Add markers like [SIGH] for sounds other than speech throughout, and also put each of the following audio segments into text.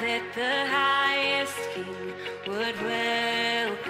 that the highest king would welcome.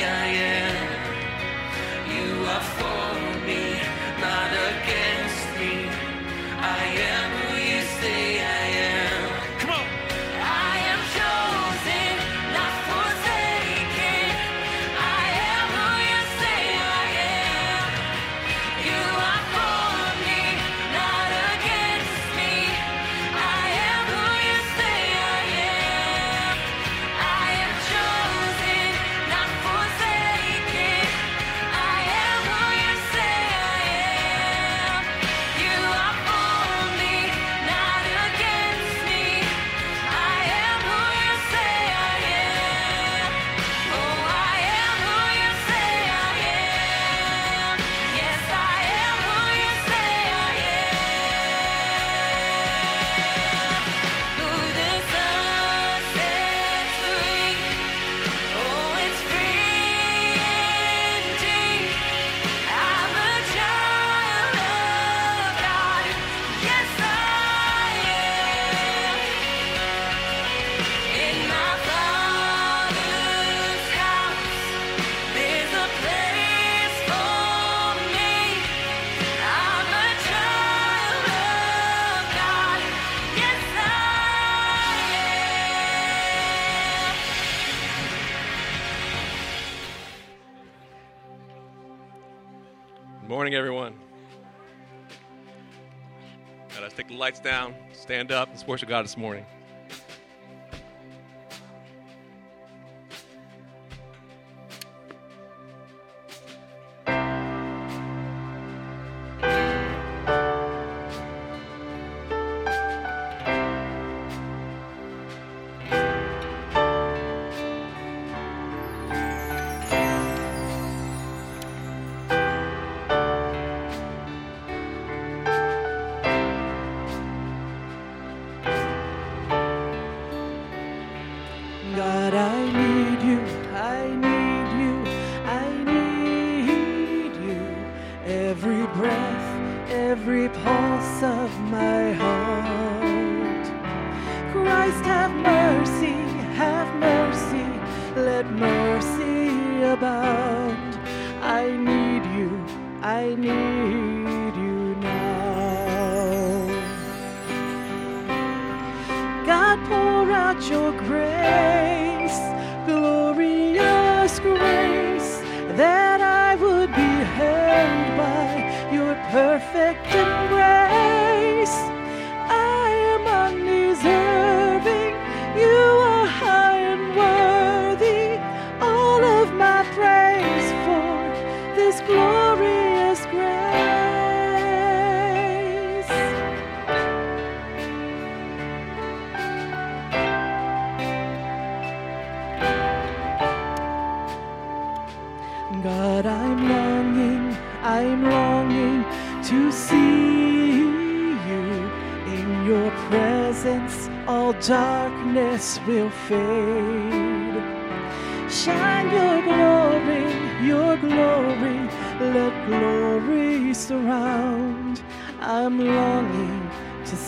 morning, everyone. Let's take the lights down, stand up, and worship God this morning.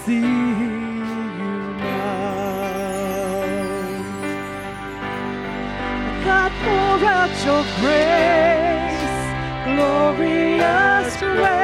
see you now. God, pour out your grace, glorious grace.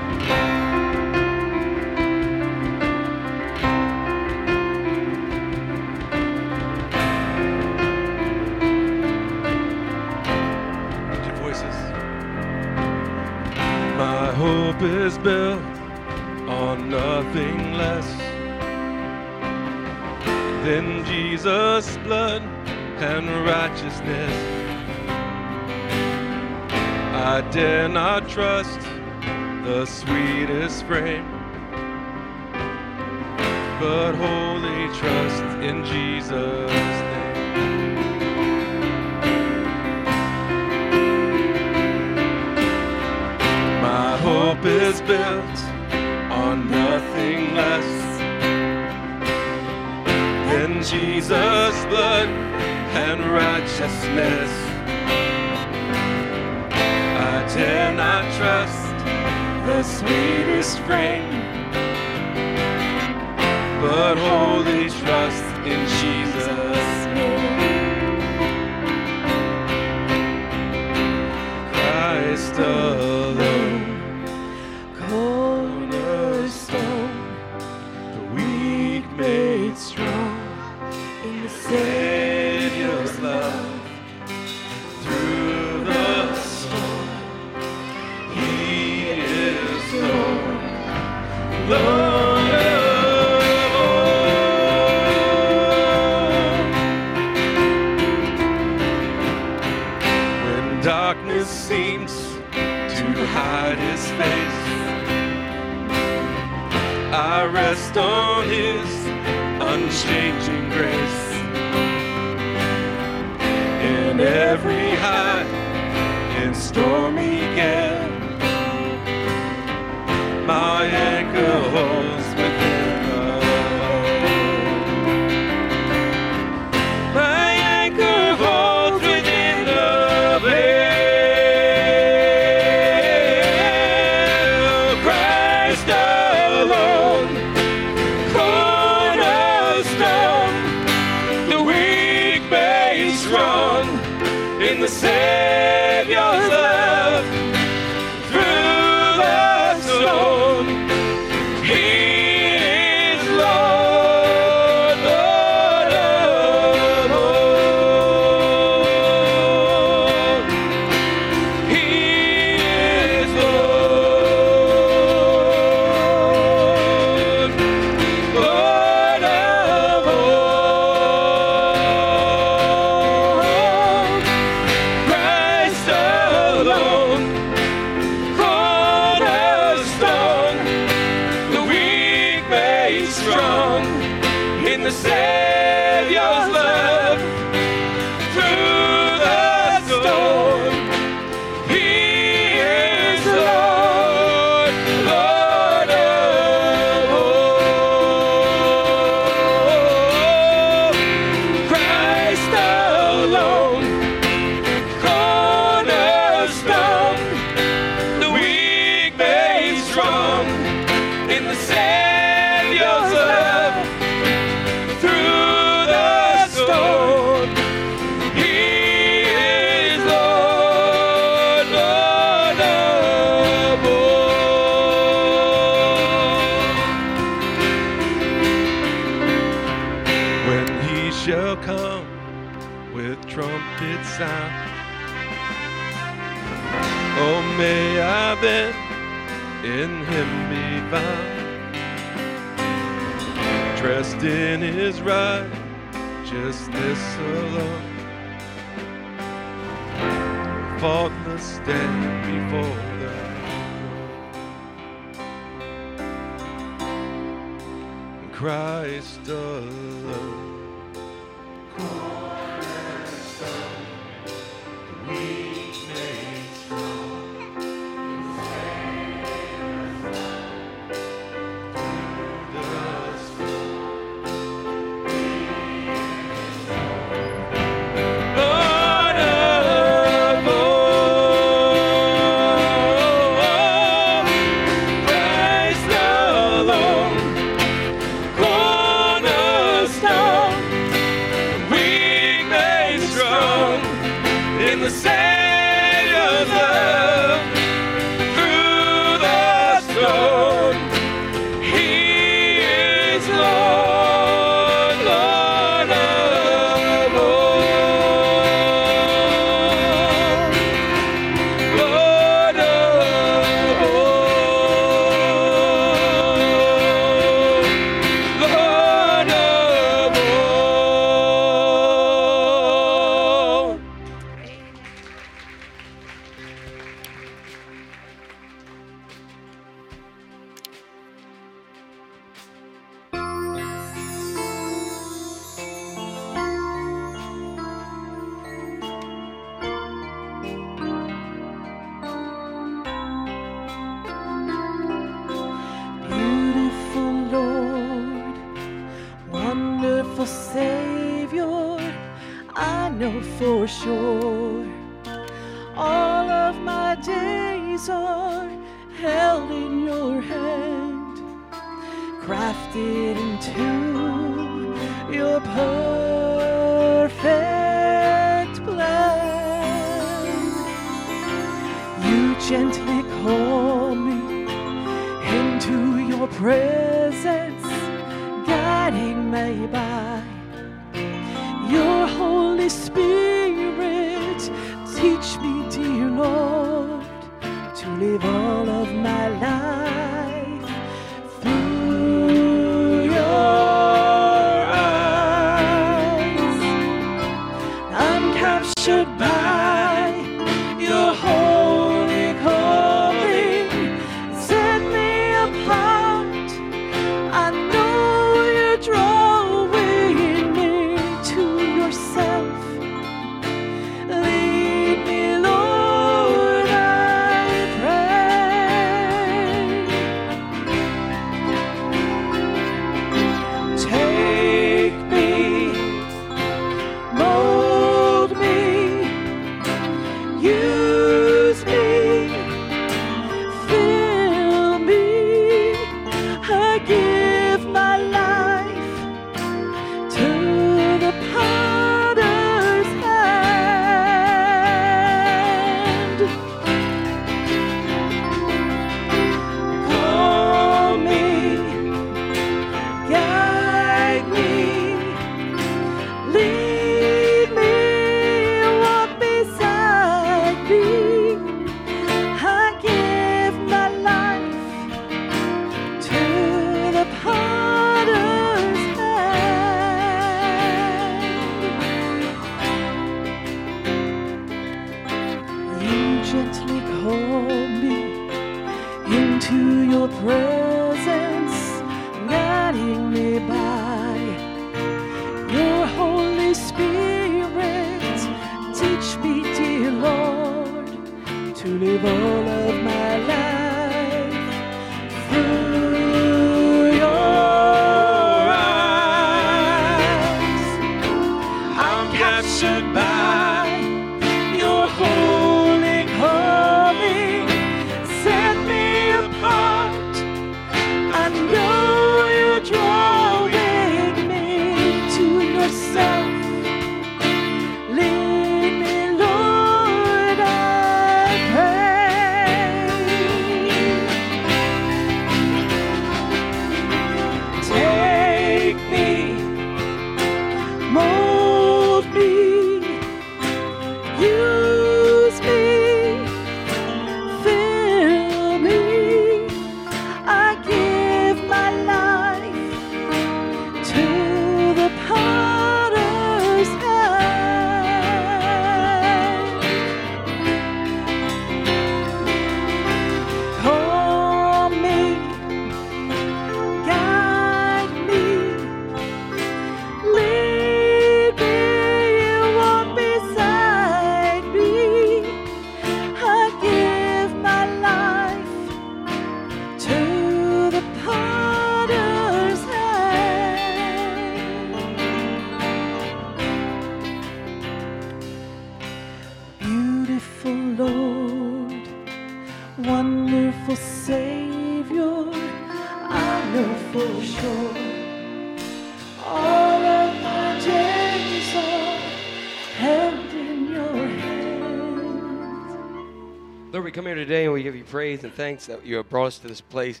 Praise and thanks that you have brought us to this place.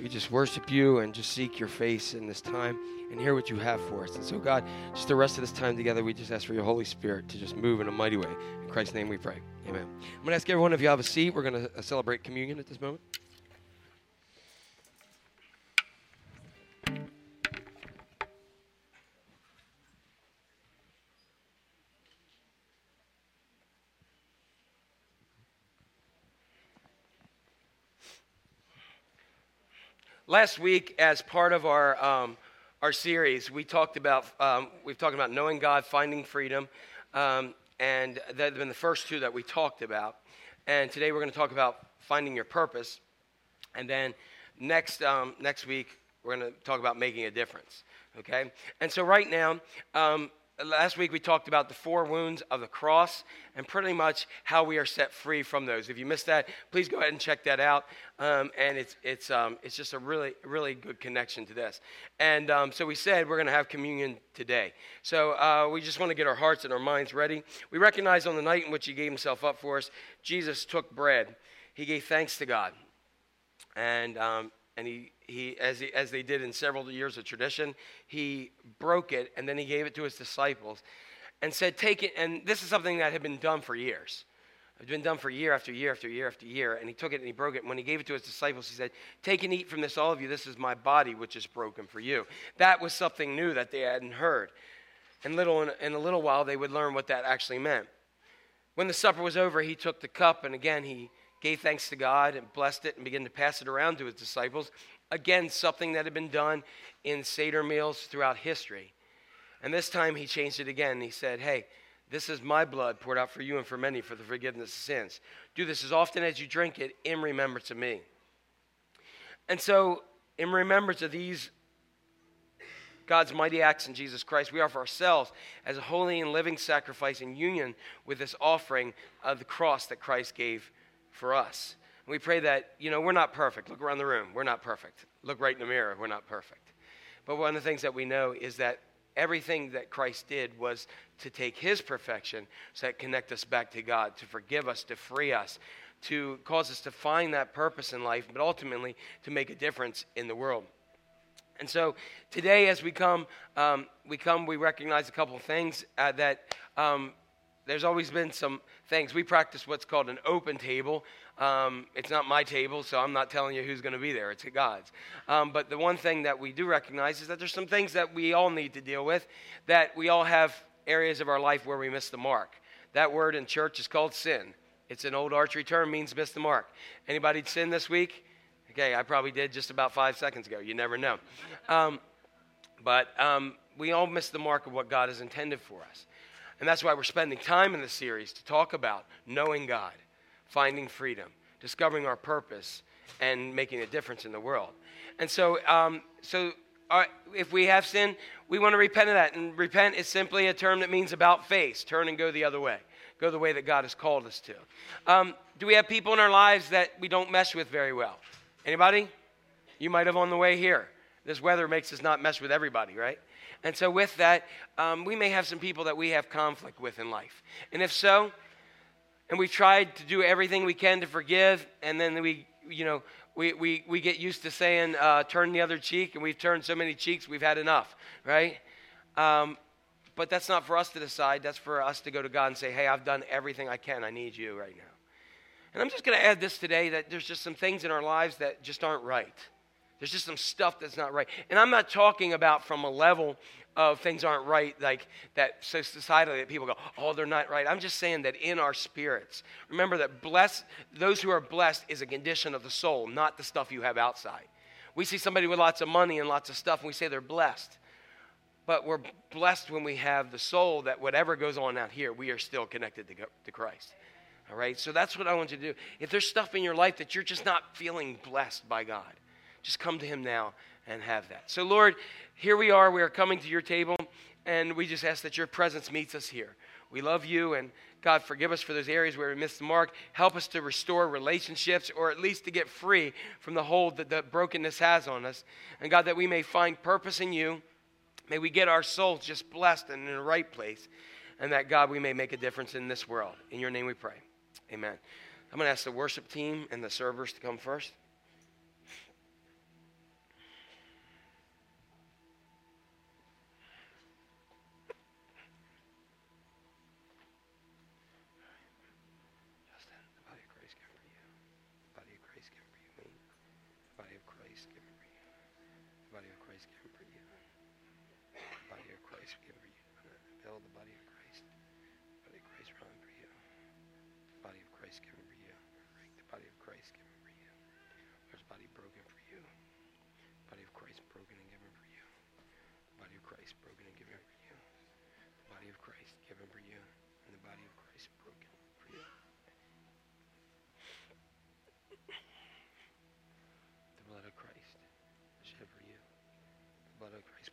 We just worship you and just seek your face in this time and hear what you have for us. And so, God, just the rest of this time together, we just ask for your Holy Spirit to just move in a mighty way. In Christ's name we pray. Amen. I'm going to ask everyone if you have a seat. We're going to uh, celebrate communion at this moment. Last week, as part of our um, our series, we talked about um, we've talked about knowing God, finding freedom, um, and that have been the first two that we talked about. And today we're going to talk about finding your purpose, and then next um, next week we're going to talk about making a difference. Okay, and so right now, um, last week we talked about the four wounds of the cross and pretty much how we are set free from those. If you missed that, please go ahead and check that out. Um, and it's it's um, it's just a really really good connection to this. And um, so we said we're going to have communion today. So uh, we just want to get our hearts and our minds ready. We recognize on the night in which He gave Himself up for us, Jesus took bread. He gave thanks to God, and um, and he, he, as he as they did in several years of tradition, he broke it and then he gave it to his disciples, and said, "Take it." And this is something that had been done for years. It's been done for year after year after year after year. And he took it and he broke it. And when he gave it to his disciples, he said, Take and eat from this, all of you. This is my body, which is broken for you. That was something new that they hadn't heard. And little in a little while, they would learn what that actually meant. When the supper was over, he took the cup and again he gave thanks to God and blessed it and began to pass it around to his disciples. Again, something that had been done in Seder meals throughout history. And this time he changed it again. He said, Hey, this is my blood poured out for you and for many for the forgiveness of sins. Do this as often as you drink it in remembrance of me. And so, in remembrance of these God's mighty acts in Jesus Christ, we offer ourselves as a holy and living sacrifice in union with this offering of the cross that Christ gave for us. We pray that, you know, we're not perfect. Look around the room. We're not perfect. Look right in the mirror. We're not perfect. But one of the things that we know is that everything that Christ did was to take his perfection so that connect us back to God, to forgive us, to free us, to cause us to find that purpose in life, but ultimately to make a difference in the world. And so today, as we come, um, we come, we recognize a couple of things uh, that um, there's always been some things. We practice what's called an open table. Um, it's not my table, so I'm not telling you who's going to be there. It's God's. Um, but the one thing that we do recognize is that there's some things that we all need to deal with, that we all have areas of our life where we miss the mark. That word in church is called sin. It's an old archery term, means miss the mark. Anybody sin this week? Okay, I probably did just about five seconds ago. You never know. Um, but um, we all miss the mark of what God has intended for us. And that's why we're spending time in the series to talk about knowing God, finding freedom, discovering our purpose, and making a difference in the world. And so, um, so uh, if we have sin, we want to repent of that. And repent is simply a term that means about face, turn and go the other way, go the way that God has called us to. Um, do we have people in our lives that we don't mesh with very well? Anybody? You might have on the way here. This weather makes us not mesh with everybody, right? And so, with that, um, we may have some people that we have conflict with in life. And if so, and we've tried to do everything we can to forgive, and then we, you know, we, we, we get used to saying, uh, turn the other cheek, and we've turned so many cheeks, we've had enough, right? Um, but that's not for us to decide. That's for us to go to God and say, hey, I've done everything I can. I need you right now. And I'm just going to add this today that there's just some things in our lives that just aren't right. There's just some stuff that's not right. And I'm not talking about from a level of things aren't right, like that so societally that people go, oh, they're not right. I'm just saying that in our spirits. Remember that blessed, those who are blessed is a condition of the soul, not the stuff you have outside. We see somebody with lots of money and lots of stuff, and we say they're blessed. But we're blessed when we have the soul that whatever goes on out here, we are still connected to, to Christ. All right? So that's what I want you to do. If there's stuff in your life that you're just not feeling blessed by God, just come to Him now and have that. So, Lord, here we are. We are coming to your table, and we just ask that your presence meets us here. We love you, and God, forgive us for those areas where we missed the mark. Help us to restore relationships, or at least to get free from the hold that the brokenness has on us. And God, that we may find purpose in you. May we get our souls just blessed and in the right place. And that, God, we may make a difference in this world. In your name we pray. Amen. I'm going to ask the worship team and the servers to come first.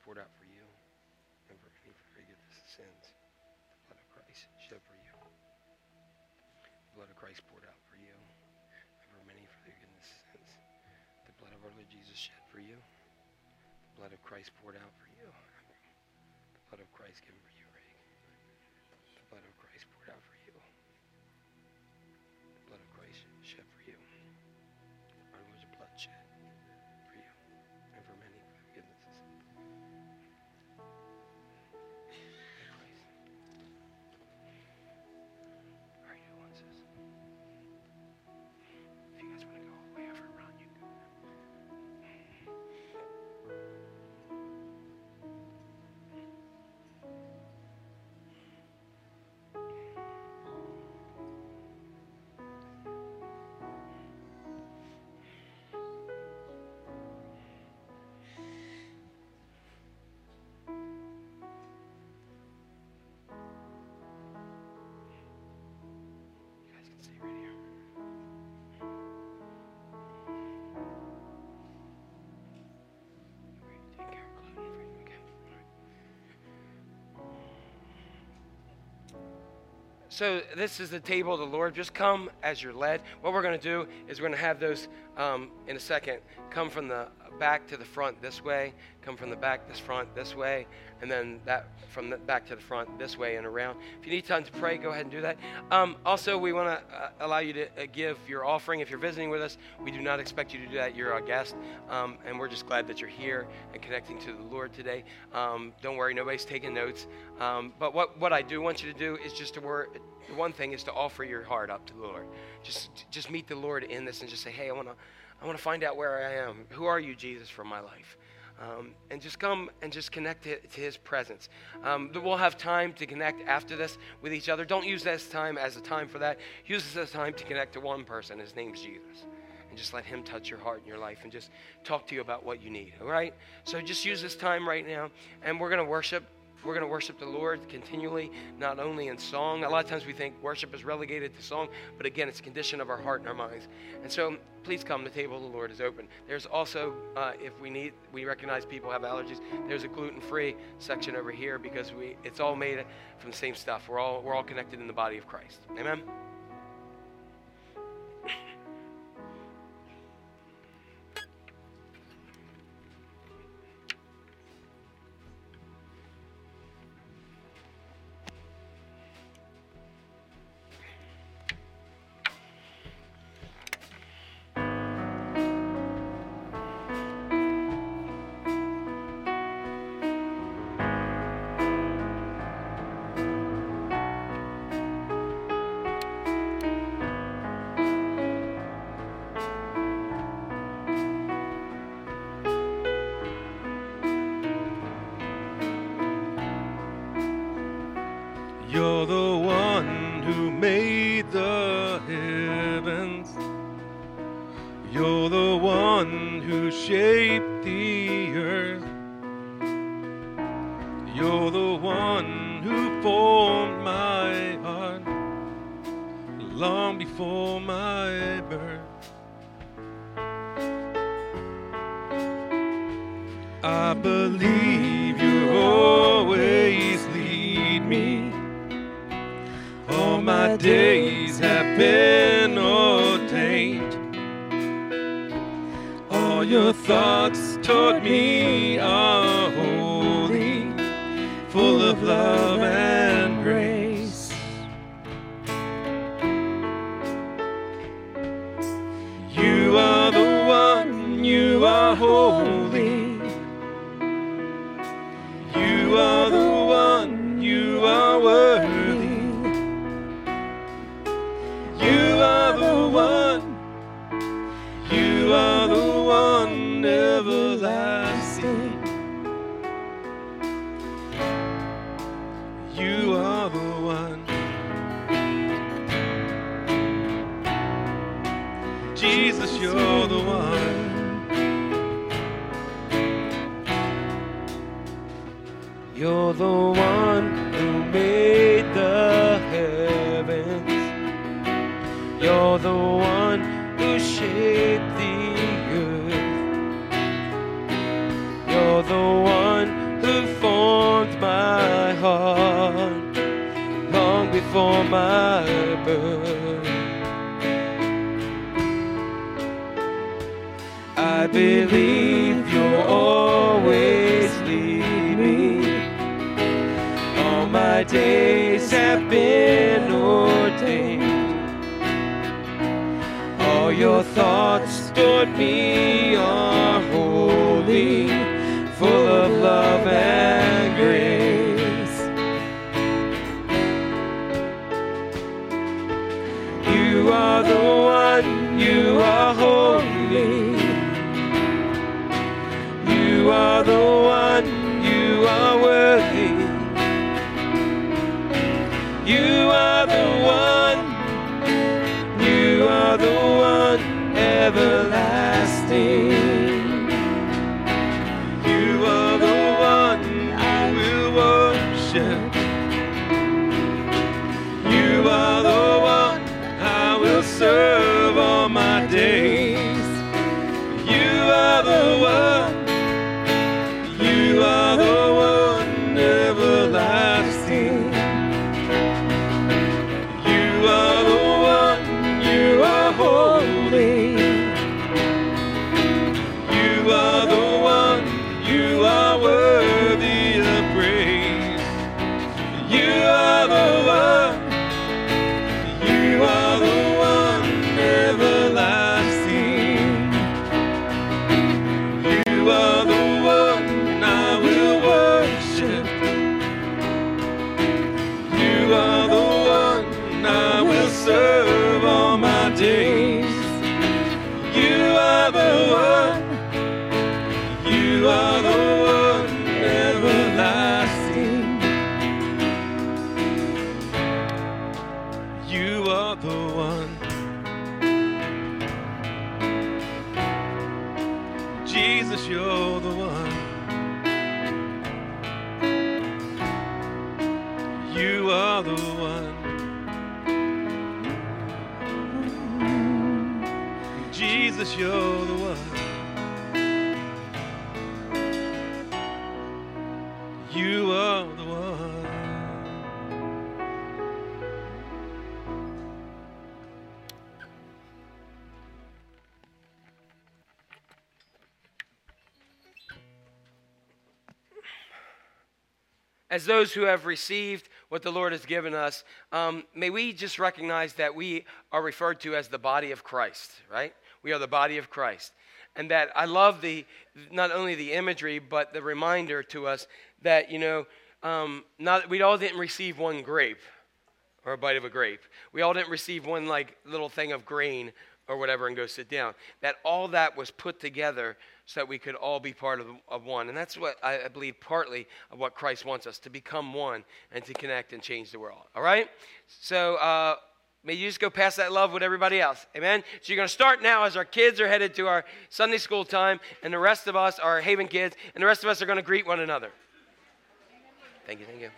Poured out for you. And for any forgiveness of sins. The blood of Christ shed for you. The blood of Christ poured out for you. And for many for forgiveness of sins. The blood of our Lord Jesus shed for you. The blood of Christ poured out for So this is the table of the Lord. Just come as you're led. What we're going to do is we're going to have those um, in a second come from the back to the front this way, come from the back this front this way, and then that from the back to the front this way and around. If you need time to pray, go ahead and do that. Um, also, we want to uh, allow you to uh, give your offering if you're visiting with us. We do not expect you to do that. You're our guest, um, and we're just glad that you're here and connecting to the Lord today. Um, don't worry, nobody's taking notes. Um, but what, what I do want you to do is just to work. The one thing is to offer your heart up to the Lord. Just just meet the Lord in this and just say, hey, I want to I want to find out where I am. Who are you, Jesus, for my life? Um, and just come and just connect to, to His presence. Um, we'll have time to connect after this with each other. Don't use this time as a time for that. Use this time to connect to one person. His name's Jesus. And just let Him touch your heart and your life and just talk to you about what you need. All right? So just use this time right now. And we're going to worship. We're going to worship the Lord continually, not only in song. A lot of times we think worship is relegated to song, but again, it's a condition of our heart and our minds. And so please come. The table of the Lord is open. There's also, uh, if we need, we recognize people have allergies. There's a gluten-free section over here because we, it's all made from the same stuff. We're all, we're all connected in the body of Christ. Amen. My birth. I believe you'll always lead me. All my days have been ordained. All your thoughts toward me are holy, holy. You are the one, you are worthy. You are the one, you are the one, everlasting. You are the one. As those who have received what the Lord has given us, um, may we just recognize that we are referred to as the body of Christ, right? We are the body of Christ. And that I love the, not only the imagery, but the reminder to us that, you know, um, not, we all didn't receive one grape or a bite of a grape. We all didn't receive one like little thing of grain or whatever and go sit down. That all that was put together so that we could all be part of, of one. And that's what I, I believe partly of what Christ wants us to become one and to connect and change the world. All right? So, uh, May you just go past that love with everybody else. Amen? So you're going to start now as our kids are headed to our Sunday school time, and the rest of us are Haven kids, and the rest of us are going to greet one another. Thank you, thank you.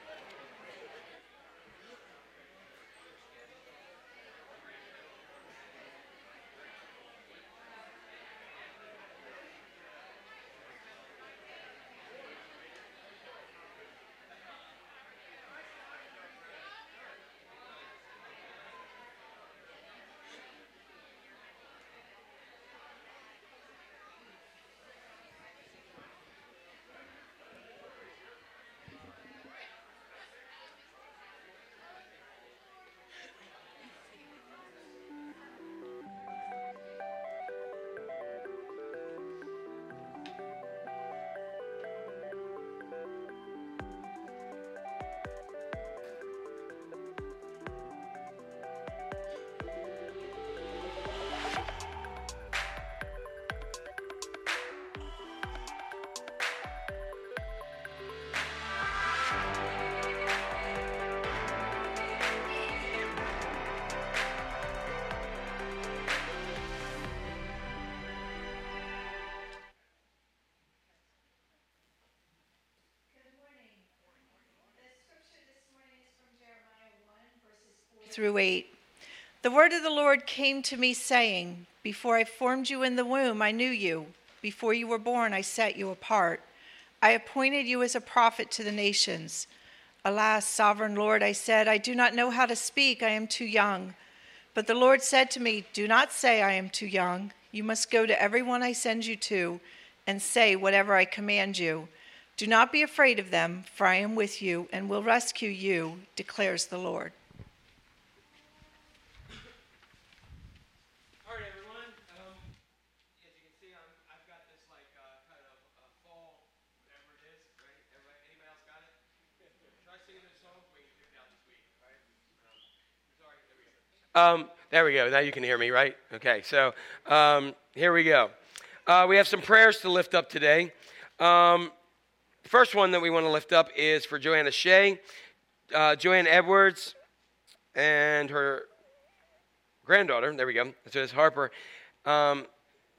Through 8. The word of the Lord came to me, saying, Before I formed you in the womb, I knew you. Before you were born, I set you apart. I appointed you as a prophet to the nations. Alas, sovereign Lord, I said, I do not know how to speak. I am too young. But the Lord said to me, Do not say, I am too young. You must go to everyone I send you to and say whatever I command you. Do not be afraid of them, for I am with you and will rescue you, declares the Lord. All right, everyone. Um, as you can see, I'm, I've got this like uh, kind of uh, fall, whatever it is, right? Everybody, anybody else got it? Try singing this song. We can figure it out this week, right? Um, sorry, there we go. Um, there we go. Now you can hear me, right? Okay, so um, here we go. Uh, we have some prayers to lift up today. Um, the first one that we want to lift up is for Joanna Shea, uh, Joanne Edwards, and her granddaughter. There we go. So it's Harper. Um,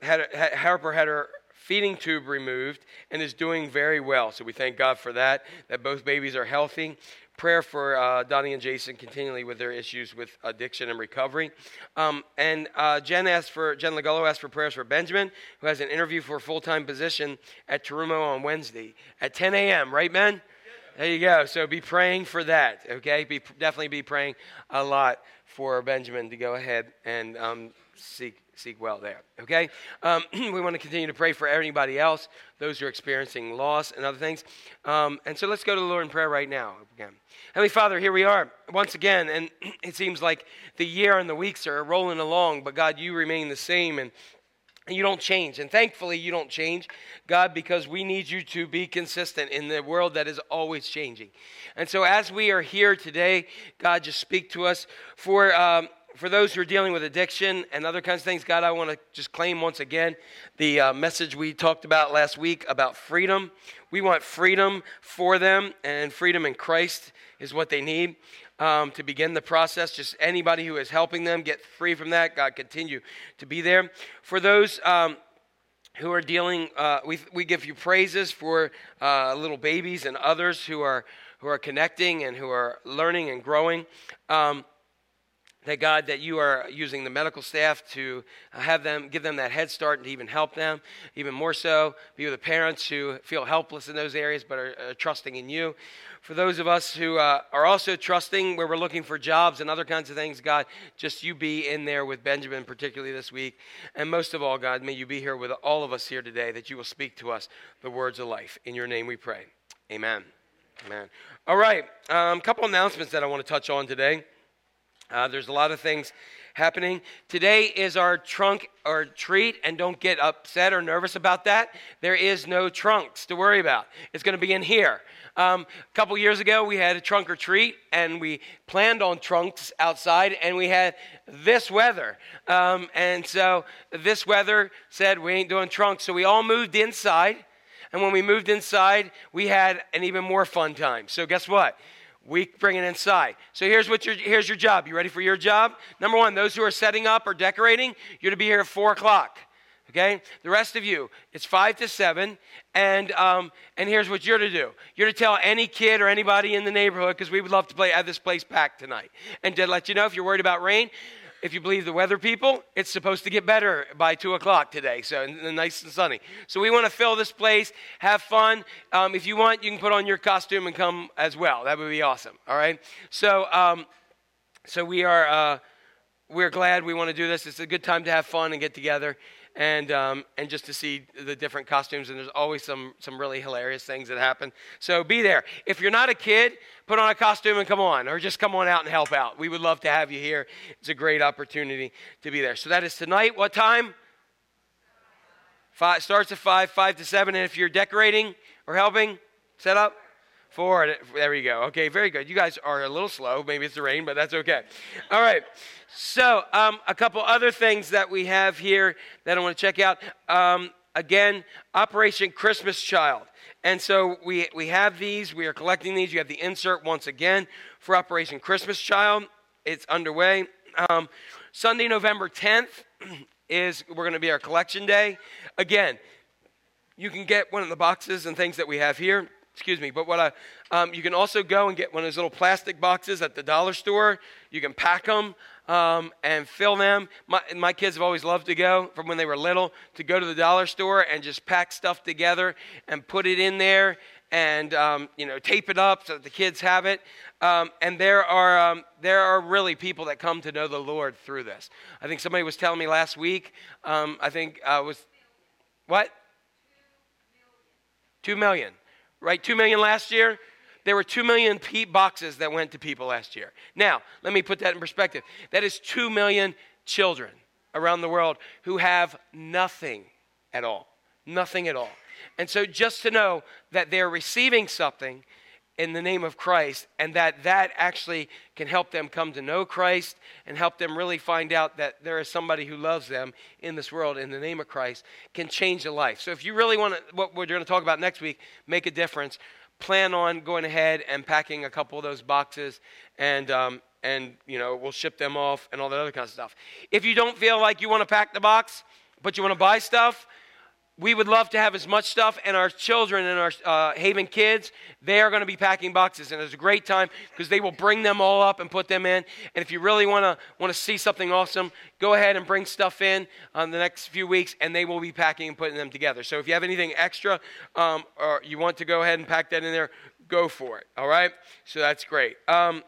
had, had Harper had her feeding tube removed and is doing very well. So we thank God for that. That both babies are healthy. Prayer for uh, Donnie and Jason continually with their issues with addiction and recovery. Um, and uh, Jen asked for Jen Legullo asked for prayers for Benjamin, who has an interview for a full time position at Terumo on Wednesday at 10 a.m. Right, men? There you go. So be praying for that. Okay, be definitely be praying a lot for Benjamin to go ahead and um, seek seek well there. Okay, um, [CLEARS THROAT] we want to continue to pray for anybody else, those who are experiencing loss and other things. Um, and so let's go to the Lord in prayer right now. Again, Heavenly Father, here we are once again, and [CLEARS THROAT] it seems like the year and the weeks are rolling along, but God, you remain the same and. You don't change. And thankfully, you don't change, God, because we need you to be consistent in the world that is always changing. And so, as we are here today, God, just speak to us. For, um, for those who are dealing with addiction and other kinds of things, God, I want to just claim once again the uh, message we talked about last week about freedom. We want freedom for them, and freedom in Christ is what they need um, to begin the process. Just anybody who is helping them get free from that, God, continue to be there. For those um, who are dealing, uh, we, we give you praises for uh, little babies and others who are, who are connecting and who are learning and growing. Um, that God, that you are using the medical staff to have them, give them that head start and to even help them, even more so, be with the parents who feel helpless in those areas but are, are trusting in you. For those of us who uh, are also trusting, where we're looking for jobs and other kinds of things, God, just you be in there with Benjamin, particularly this week. And most of all, God, may you be here with all of us here today, that you will speak to us the words of life. In your name we pray. Amen. Amen. All right, a um, couple announcements that I want to touch on today. Uh, there's a lot of things happening. Today is our trunk or treat, and don't get upset or nervous about that. There is no trunks to worry about. It's going to be in here. Um, a couple years ago, we had a trunk or treat, and we planned on trunks outside, and we had this weather. Um, and so this weather said we ain't doing trunks, so we all moved inside. And when we moved inside, we had an even more fun time. So guess what? We bring it inside. So here's what your here's your job. You ready for your job? Number one, those who are setting up or decorating, you're to be here at four o'clock. Okay. The rest of you, it's five to seven, and um, and here's what you're to do. You're to tell any kid or anybody in the neighborhood because we would love to play at this place packed tonight, and to let you know if you're worried about rain. If you believe the weather people, it's supposed to get better by 2 o'clock today, so nice and sunny. So we want to fill this place, have fun. Um, if you want, you can put on your costume and come as well. That would be awesome, all right? So, um, so we are uh, we're glad we want to do this. It's a good time to have fun and get together and, um, and just to see the different costumes. And there's always some, some really hilarious things that happen. So be there. If you're not a kid, put on a costume and come on, or just come on out and help out. We would love to have you here. It's a great opportunity to be there. So that is tonight. What time? Five, starts at 5, 5 to 7. And if you're decorating or helping, set up. Four. There we go. Okay, very good. You guys are a little slow. Maybe it's the rain, but that's okay. All right. So, um, a couple other things that we have here that I want to check out. Um, again, Operation Christmas Child. And so we, we have these, we are collecting these. You have the insert once again for Operation Christmas Child. It's underway. Um, Sunday, November 10th is we're going to be our collection day. Again, you can get one of the boxes and things that we have here. Excuse me, but what I, um, you can also go and get one of those little plastic boxes at the dollar store. You can pack them um, and fill them. My, my kids have always loved to go from when they were little to go to the dollar store and just pack stuff together and put it in there and um, you know tape it up so that the kids have it. Um, and there are um, there are really people that come to know the Lord through this. I think somebody was telling me last week. Um, I think uh, was what two million, right? Two million last year. There were two million pe- boxes that went to people last year. Now, let me put that in perspective. That is two million children around the world who have nothing at all. Nothing at all. And so just to know that they're receiving something in the name of Christ and that that actually can help them come to know Christ and help them really find out that there is somebody who loves them in this world in the name of Christ can change a life. So if you really want to what we're going to talk about next week, make a difference, plan on going ahead and packing a couple of those boxes and um, and you know we'll ship them off and all that other kind of stuff. If you don't feel like you want to pack the box, but you want to buy stuff, we would love to have as much stuff, and our children and our uh, Haven kids, they are going to be packing boxes, and it's a great time because they will bring them all up and put them in. And if you really want to want to see something awesome, go ahead and bring stuff in on the next few weeks, and they will be packing and putting them together. So if you have anything extra, um, or you want to go ahead and pack that in there, go for it. All right. So that's great. Um,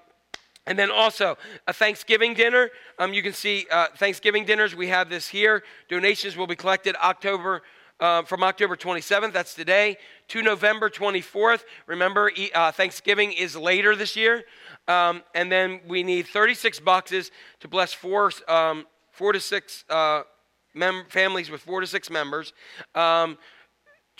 and then also a Thanksgiving dinner. Um, you can see uh, Thanksgiving dinners. We have this here. Donations will be collected October uh, from October 27th. That's today to November 24th. Remember, uh, Thanksgiving is later this year. Um, and then we need 36 boxes to bless four, um, four to six uh, mem- families with four to six members.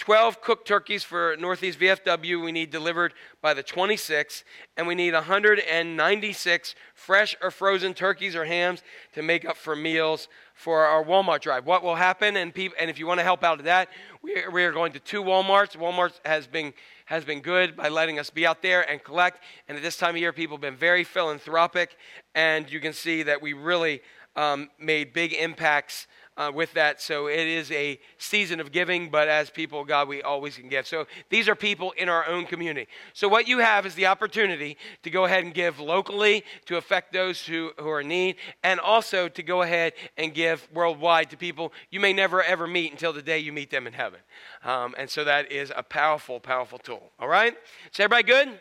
Um, 12 cooked turkeys for Northeast VFW we need delivered by the 26th, and we need 196 fresh or frozen turkeys or hams to make up for meals for our Walmart drive. What will happen, and, and if you want to help out with that, we are, we are going to two Walmarts. Walmart has been, has been good by letting us be out there and collect, and at this time of year, people have been very philanthropic, and you can see that we really um, made big impacts uh, with that. So it is a season of giving, but as people God, we always can give. So these are people in our own community. So what you have is the opportunity to go ahead and give locally to affect those who, who are in need, and also to go ahead and give worldwide to people you may never ever meet until the day you meet them in heaven. Um, and so that is a powerful, powerful tool. All right? Is everybody good?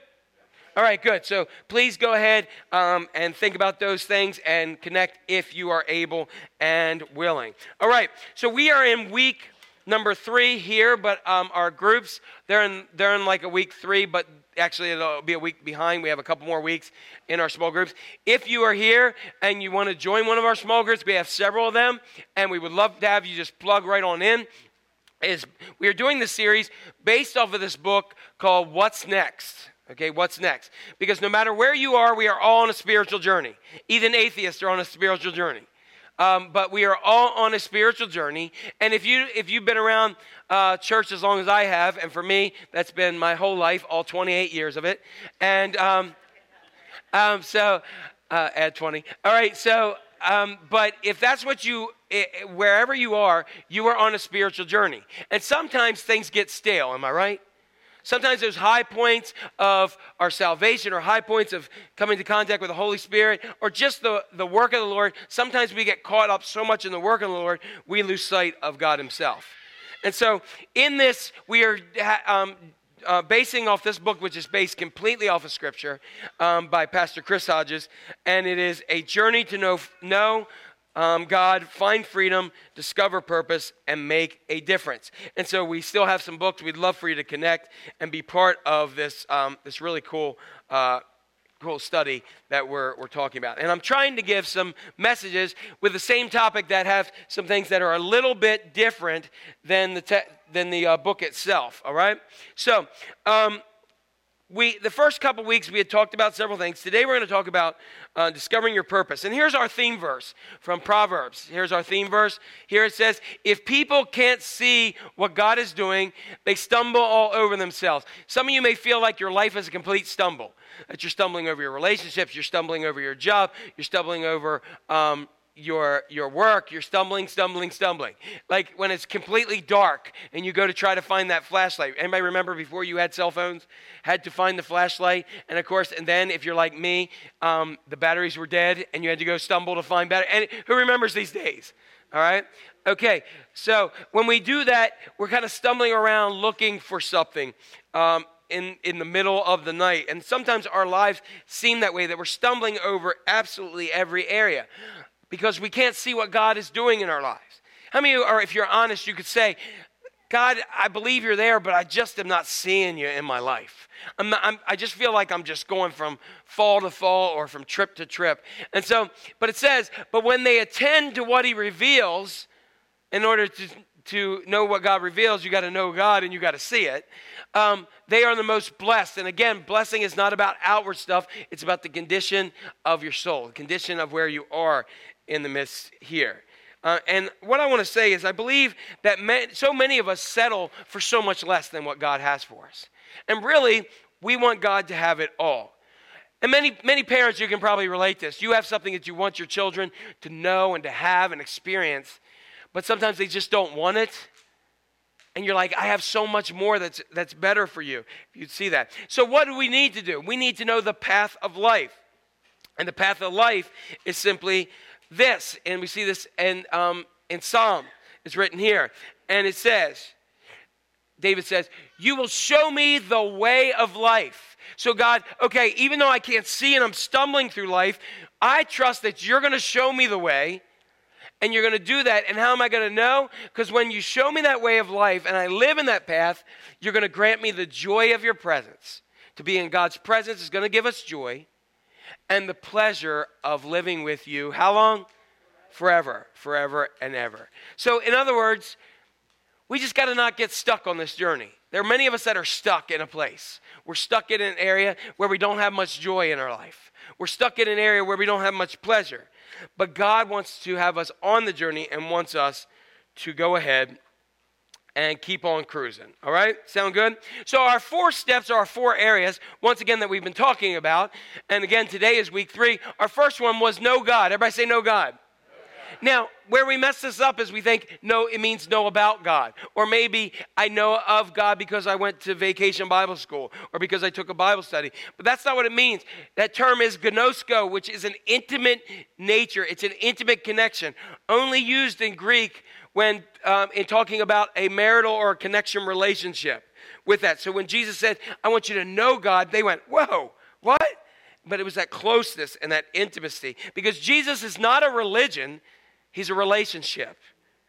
All right, good. So please go ahead um, and think about those things and connect if you are able and willing. All right, so we are in week number three here, but um, our groups they're in they're in like a week three, but actually it'll be a week behind. We have a couple more weeks in our small groups. If you are here and you want to join one of our small groups, we have several of them, and we would love to have you just plug right on in is we are doing this series based off of this book called What's Next. Okay, what's next? Because no matter where you are, we are all on a spiritual journey. Even atheists are on a spiritual journey. Um, but we are all on a spiritual journey. And if you if you've been around uh, church as long as I have, and for me that's been my whole life, all 28 years of it, and um, um, so uh, add 20. All right, so um, but if that's what you i- i- wherever you are, you are on a spiritual journey, and sometimes things get stale. Am I right? Sometimes those high points of our salvation or high points of coming to contact with the Holy Spirit or just the, the work of the Lord, sometimes we get caught up so much in the work of the Lord, we lose sight of God Himself. And so in this, we are um, uh, basing off this book, which is based completely off of Scripture um, by Pastor Chris Hodges, and it is a journey to know, know um, God, find freedom, discover purpose, and make a difference. And so we still have some books. We'd love for you to connect and be part of this, um, this really cool. Uh, cool study that we're, we're talking about. And I'm trying to give some messages with the same topic that have some things that are a little bit different than the, te- than the uh, book itself, all right? So, um, we the first couple weeks we had talked about several things. Today we're going to talk about uh, discovering your purpose. And here's our theme verse from proverbs. Here's our theme verse. Here it says if people can't see what god is doing they stumble all over themselves. Some of you may feel like your life is a complete stumble that you're stumbling over your relationships you're stumbling over your job you're stumbling over um, your your work you're stumbling stumbling stumbling. Like when it's completely dark and you go to try to find that flashlight. Anybody remember before you had cell phones? Had to find the flashlight and of course and then if you're like me um, the batteries were dead and you had to go stumble to find battery and who remembers these days? All right? Okay so when we do that we're kind of stumbling around looking for something um, in, in the middle of the night. And sometimes our lives seem that way, that we're stumbling over absolutely every area because we can't see what God is doing in our lives. How many, or if you're honest, you could say, God, I believe you're there, but I just am not seeing you in my life. I'm not, I'm, I just feel like I'm just going from fall to fall or from trip to trip. And so, but it says, but when they attend to what he reveals, in order to, to know what God reveals, you got to know God and you got to see it. Um, they are the most blessed. And again, blessing is not about outward stuff, it's about the condition of your soul, the condition of where you are in the midst here. Uh, and what I want to say is, I believe that so many of us settle for so much less than what God has for us. And really, we want God to have it all. And many, many parents, you can probably relate to this. You have something that you want your children to know and to have and experience, but sometimes they just don't want it. And you're like, I have so much more that's, that's better for you. If you'd see that. So, what do we need to do? We need to know the path of life. And the path of life is simply this. And we see this in, um, in Psalm. It's written here. And it says, David says, You will show me the way of life. So, God, okay, even though I can't see and I'm stumbling through life, I trust that you're going to show me the way and you're going to do that. And how am I going to know? Because when you show me that way of life and I live in that path, you're going to grant me the joy of your presence. To be in God's presence is going to give us joy and the pleasure of living with you. How long? Forever, forever and ever. So, in other words, we just got to not get stuck on this journey. There are many of us that are stuck in a place. We're stuck in an area where we don't have much joy in our life. We're stuck in an area where we don't have much pleasure. But God wants to have us on the journey and wants us to go ahead and keep on cruising. All right? Sound good? So, our four steps are our four areas, once again, that we've been talking about. And again, today is week three. Our first one was know God. Everybody say, know God. Now, where we mess this up is we think, no, it means know about God. Or maybe I know of God because I went to vacation Bible school or because I took a Bible study. But that's not what it means. That term is gnosko, which is an intimate nature, it's an intimate connection, only used in Greek when um, in talking about a marital or a connection relationship with that. So when Jesus said, I want you to know God, they went, whoa, what? But it was that closeness and that intimacy because Jesus is not a religion. He's a relationship.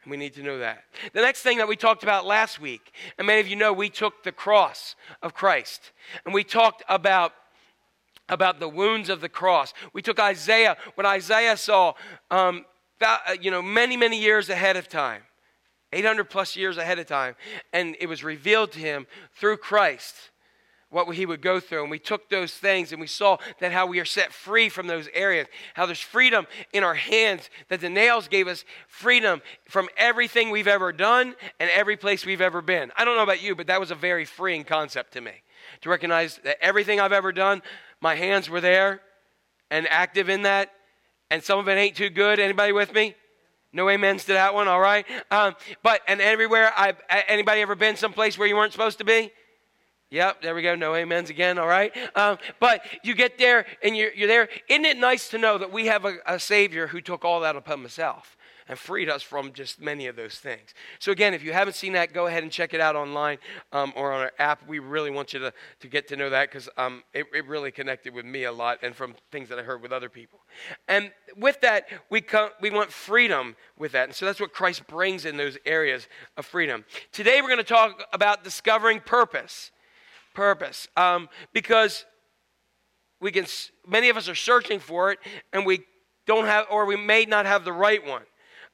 And we need to know that. The next thing that we talked about last week, and many of you know, we took the cross of Christ and we talked about about the wounds of the cross. We took Isaiah, what Isaiah saw, um, Uh, you know, many, many years ahead of time, 800 plus years ahead of time, and it was revealed to him through Christ what he would go through. And we took those things and we saw that how we are set free from those areas, how there's freedom in our hands, that the nails gave us freedom from everything we've ever done and every place we've ever been. I don't know about you, but that was a very freeing concept to me to recognize that everything I've ever done, my hands were there and active in that, and some of it ain't too good. Anybody with me? No amens to that one, all right? Um, but, and everywhere, I, anybody ever been someplace where you weren't supposed to be? Yep, there we go. No amens again, all right? Um, but you get there and you're, you're there. Isn't it nice to know that we have a, a Savior who took all that upon himself and freed us from just many of those things? So, again, if you haven't seen that, go ahead and check it out online um, or on our app. We really want you to, to get to know that because um, it, it really connected with me a lot and from things that I heard with other people. And with that, we, come, we want freedom with that. And so that's what Christ brings in those areas of freedom. Today, we're going to talk about discovering purpose purpose um, because we can many of us are searching for it and we don't have or we may not have the right one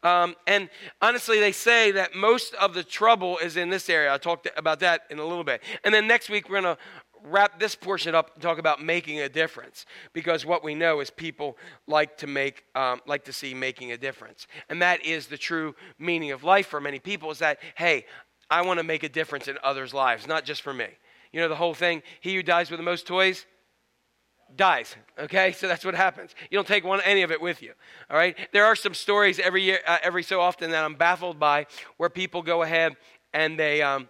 um, and honestly they say that most of the trouble is in this area. I'll talk about that in a little bit. And then next week we're going to wrap this portion up and talk about making a difference. Because what we know is people like to make um, like to see making a difference. And that is the true meaning of life for many people is that hey i want to make a difference in others lives not just for me. You know the whole thing he who dies with the most toys dies okay? So that's what happens. You don't take one any of it with you all right? There are some stories every year uh, every so often that i'm baffled by where people go ahead and they um,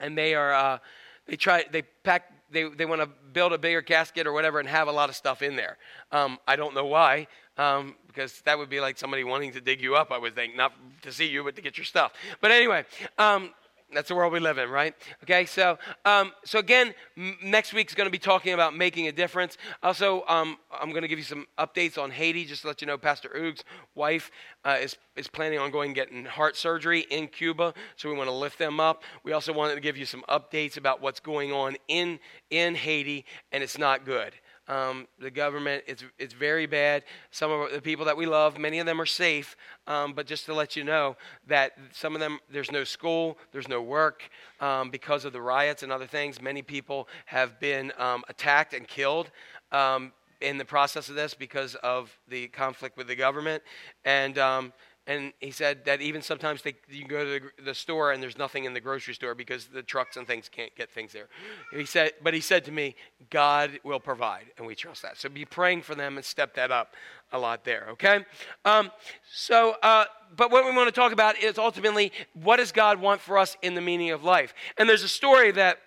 and they are uh, they try they pack they, they want to build a bigger casket or whatever and have a lot of stuff in there. Um, i don't know why um, because that would be like somebody wanting to dig you up i would think. Not to see you but to get your stuff. But anyway um, That's the world we live in, right? Okay, so um, so again, m- next week's going to be talking about making a difference. Also, um, I'm going to give you some updates on Haiti, just to let you know. Pastor Oog's wife uh, is is planning on going and getting heart surgery in Cuba, so we want to lift them up. We also wanted to give you some updates about what's going on in in Haiti, and it's not good. Um, the government, it's, it's very bad. Some of the people that we love, many of them are safe, um, but just to let you know that some of them, there's no school, there's no work um, because of the riots and other things. Many people have been um, attacked and killed um, in the process of this because of the conflict with the government. And um, and he said that even sometimes they, you go to the, the store and there's nothing in the grocery store because the trucks and things can't get things there. He said, but he said to me, God will provide, and we trust that. So be praying for them and step that up a lot there. Okay. Um, so, uh, but what we want to talk about is ultimately what does God want for us in the meaning of life? And there's a story that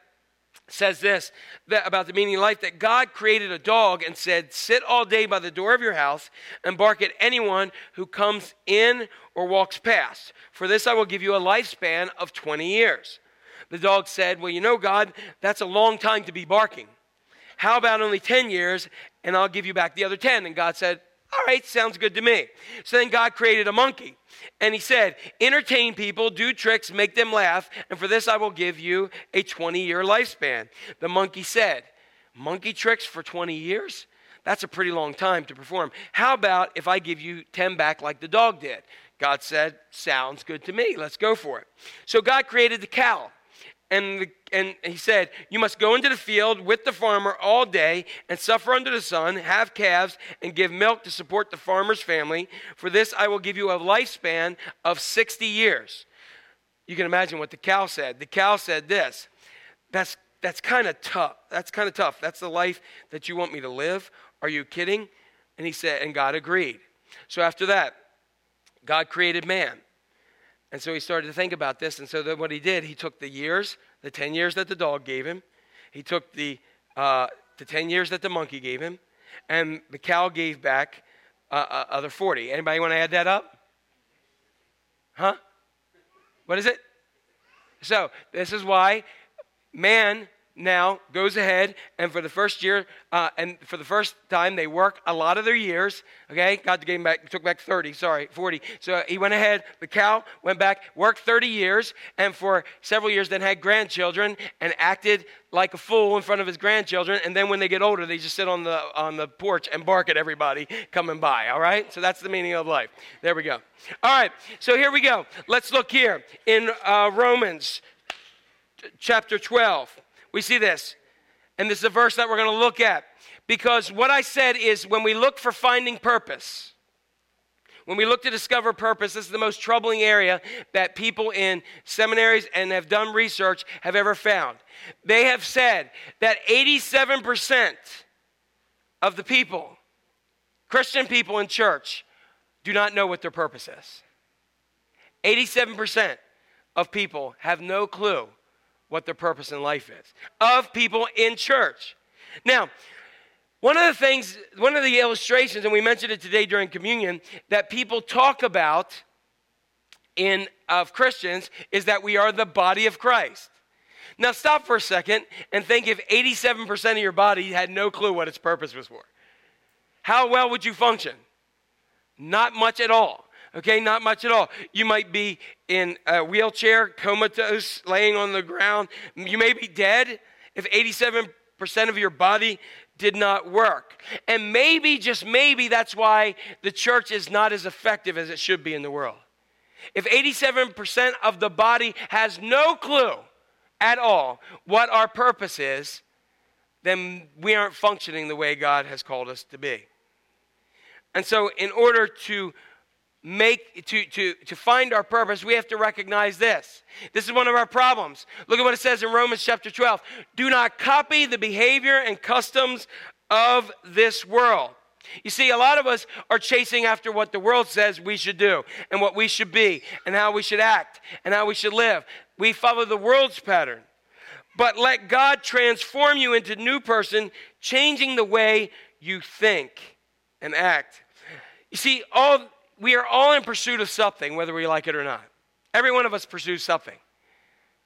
says this about the meaning of life that God created a dog and said, Sit all day by the door of your house and bark at anyone who comes in or walks past. For this I will give you a lifespan of 20 years. The dog said, Well, you know, God, that's a long time to be barking. How about only 10 years and I'll give you back the other 10? And God said, all right, sounds good to me. So then God created a monkey. And he said, Entertain people, do tricks, make them laugh, and for this I will give you a 20 year lifespan. The monkey said, Monkey tricks for 20 years? That's a pretty long time to perform. How about if I give you 10 back like the dog did? God said, Sounds good to me. Let's go for it. So God created the cow. And, the, and he said, You must go into the field with the farmer all day and suffer under the sun, have calves, and give milk to support the farmer's family. For this I will give you a lifespan of 60 years. You can imagine what the cow said. The cow said this That's, that's kind of tough. That's kind of tough. That's the life that you want me to live? Are you kidding? And he said, and God agreed. So after that, God created man. And so he started to think about this. And so then what he did, he took the years, the 10 years that the dog gave him, he took the, uh, the 10 years that the monkey gave him, and the cow gave back uh, uh, other 40. Anybody want to add that up? Huh? What is it? So this is why man now goes ahead and for the first year uh, and for the first time they work a lot of their years okay? God gave back took back 30 sorry 40 so he went ahead the cow went back worked 30 years and for several years then had grandchildren and acted like a fool in front of his grandchildren. And then when they get older they just sit on the on the porch and bark at everybody coming by all right? So that's the meaning of life. There we go. All right so here we go. Let's look here in uh, romans chapter 12 we see this. And this is a verse that we're going to look at. Because what I said is when we look for finding purpose, when we look to discover purpose, this is the most troubling area that people in seminaries and have done research have ever found. They have said that 87% of the people, Christian people in church, do not know what their purpose is. 87% of people have no clue what their purpose in life is of people in church. Now, one of the things, one of the illustrations, and we mentioned it today during communion, that people talk about in of Christians is that we are the body of Christ. Now stop for a second and think if 87% of your body had no clue what its purpose was for. How well would you function? Not much at all. Okay, not much at all. You might be in a wheelchair, comatose, laying on the ground. You may be dead if 87% of your body did not work. And maybe, just maybe, that's why the church is not as effective as it should be in the world. If 87% of the body has no clue at all what our purpose is, then we aren't functioning the way God has called us to be. And so, in order to make to, to, to find our purpose we have to recognize this. This is one of our problems. Look at what it says in romans chapter 12 do not copy the behavior and customs of this world. You see a lot of us are chasing after what the world says we should do and what we should be and how we should act and how we should live. We follow the world's pattern. But let god transform you into new person changing the way you think and act. You see all we are all in pursuit of something, whether we like it or not. Every one of us pursues something.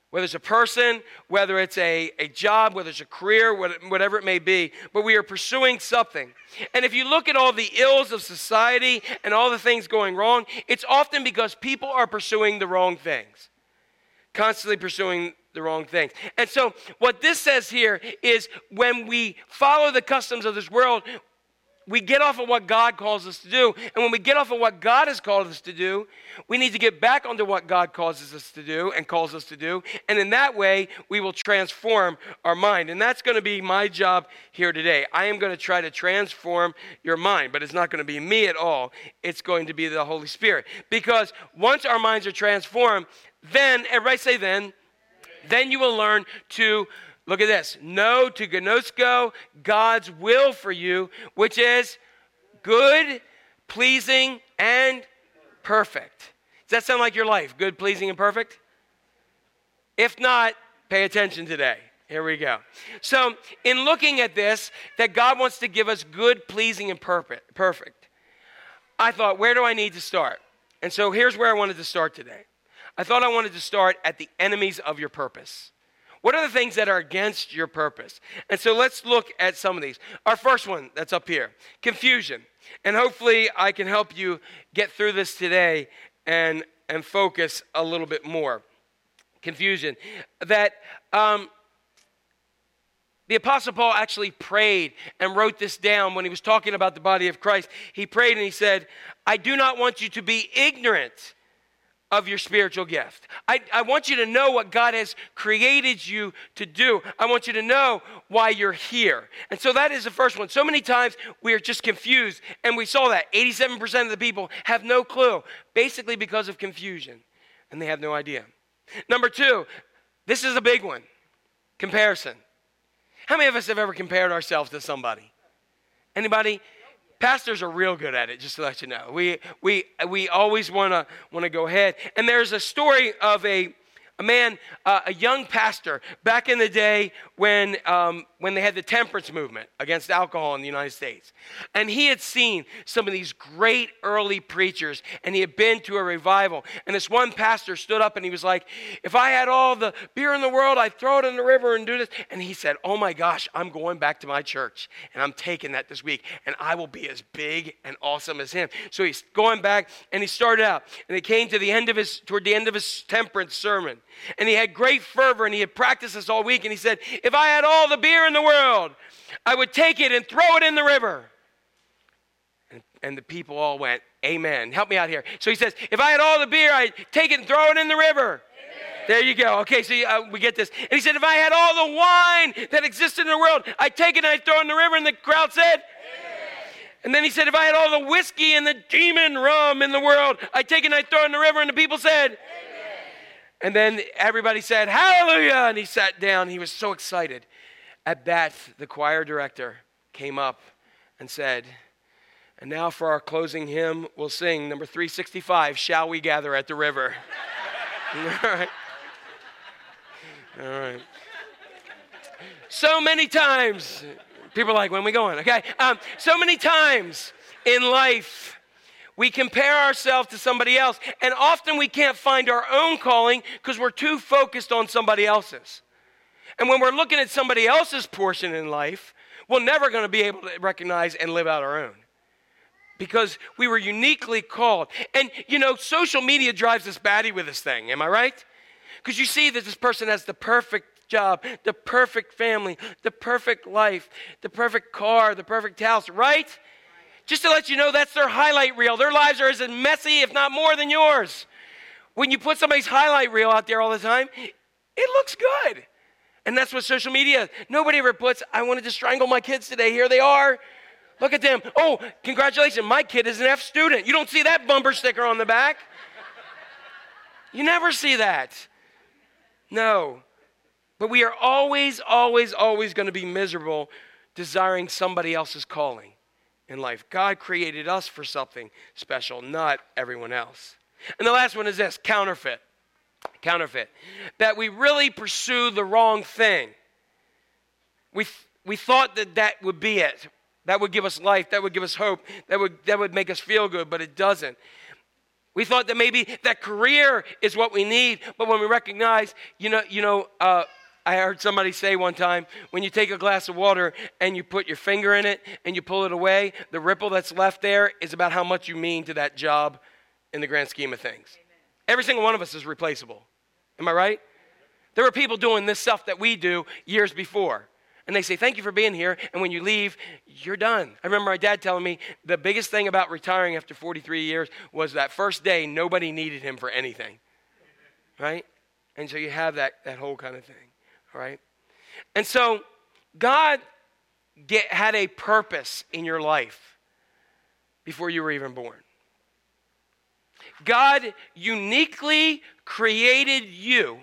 whether it's a person, whether it's a, a job, whether it's a career, whatever it may be, but we are pursuing something. And if you look at all the ills of society and all the things going wrong, it's often because people are pursuing the wrong things, constantly pursuing the wrong things. And so, what this says here is when we follow the customs of this world, we get off of what God calls us to do. And when we get off of what God has called us to do, we need to get back onto what God causes us to do and calls us to do. And in that way, we will transform our mind. And that's going to be my job here today. I am going to try to transform your mind, but it's not going to be me at all. It's going to be the Holy Spirit. Because once our minds are transformed, then, everybody say then, then you will learn to look at this. Know to gnosko god's will for you which is good pleasing and perfect. Does that sound like your life? Good pleasing and perfect? If not pay attention today. Here we go. So in looking at this that god wants to give us good pleasing and perfect perfect i thought where do i need to start? And so here's where i wanted to start today. I thought I wanted to start at the enemies of your purpose. What are the things that are against your purpose? And so let's look at some of these. Our first one that's up here confusion. And hopefully, I can help you get through this today and, and focus a little bit more. Confusion. That um, the Apostle Paul actually prayed and wrote this down when he was talking about the body of Christ. He prayed and he said, I do not want you to be ignorant of your spiritual gift. I, I want you to know what God has created you to do. I want you to know why you're here. And so that is the first one. So many times we are just confused, and we saw that 87% of the people have no clue, basically because of confusion, and they have no idea. Number two, this is a big one comparison. How many of us have ever compared ourselves to somebody? Anybody? Pastors are real good at it, just to let you know. We, we, we always want to want to go ahead. And there's a story of a, a man, uh, a young pastor, back in the day when, um, when they had the temperance movement against alcohol in the United States. And he had seen some of these great early preachers, and he had been to a revival. And this one pastor stood up and he was like, If I had all the beer in the world, I'd throw it in the river and do this. And he said, Oh my gosh, I'm going back to my church, and I'm taking that this week, and I will be as big and awesome as him. So he's going back, and he started out, and he came to the end of his, toward the end of his temperance sermon. And he had great fervor, and he had practiced this all week, and he said, If I had all the beer in the world, I would take it and throw it in the river. And, and the people all went, Amen. Help me out here. So he says, If I had all the beer, I'd take it and throw it in the river. There you go. Okay, so uh, we get this. And he said, If I had all the wine that existed in the world, I'd take it and I'd throw it in the river. And the crowd said, and then he said, If I had all the whiskey and the demon rum in the world, I'd take it and I'd throw it in the river. And the people said, and then everybody said, Hallelujah. And he sat down. He was so excited. At that, the choir director came up and said, And now for our closing hymn, we'll sing number 365 Shall We Gather at the River? [LAUGHS] All right. All right. So many times, people are like, When we going? Okay. Um, so many times in life, we compare ourselves to somebody else, and often we can't find our own calling because we're too focused on somebody else's. And when we're looking at somebody else's portion in life, we're never going to be able to recognize and live out our own because we were uniquely called. And you know, social media drives us batty with this thing, am I right? Because you see that this person has the perfect job, the perfect family, the perfect life, the perfect car, the perfect house, right? Just to let you know, that's their highlight reel. Their lives are as messy, if not more, than yours. When you put somebody's highlight reel out there all the time, it looks good. And that's what social media. Nobody ever puts, I wanted to strangle my kids today. Here they are. Look at them. Oh, congratulations. My kid is an F student. You don't see that bumper sticker on the back. You never see that. No. But we are always, always, always going to be miserable desiring somebody else's calling in life. God created us for something special, not everyone else. And the last one is this counterfeit. Counterfeit. That we really pursue the wrong thing. We, we thought that that would be it. That would give us life. That would give us hope. That would, that would make us feel good, but it doesn't. We thought that maybe that career is what we need, but when we recognize, you know, you know, uh, I heard somebody say one time, when you take a glass of water and you put your finger in it and you pull it away, the ripple that's left there is about how much you mean to that job in the grand scheme of things. Every single one of us is replaceable. Am I right? There were people doing this stuff that we do years before. And they say, Thank you for being here. And when you leave, you're done. I remember my dad telling me the biggest thing about retiring after 43 years was that first day, nobody needed him for anything. Right? And so you have that, that whole kind of thing. Right? And so God get, had a purpose in your life before you were even born. God uniquely created you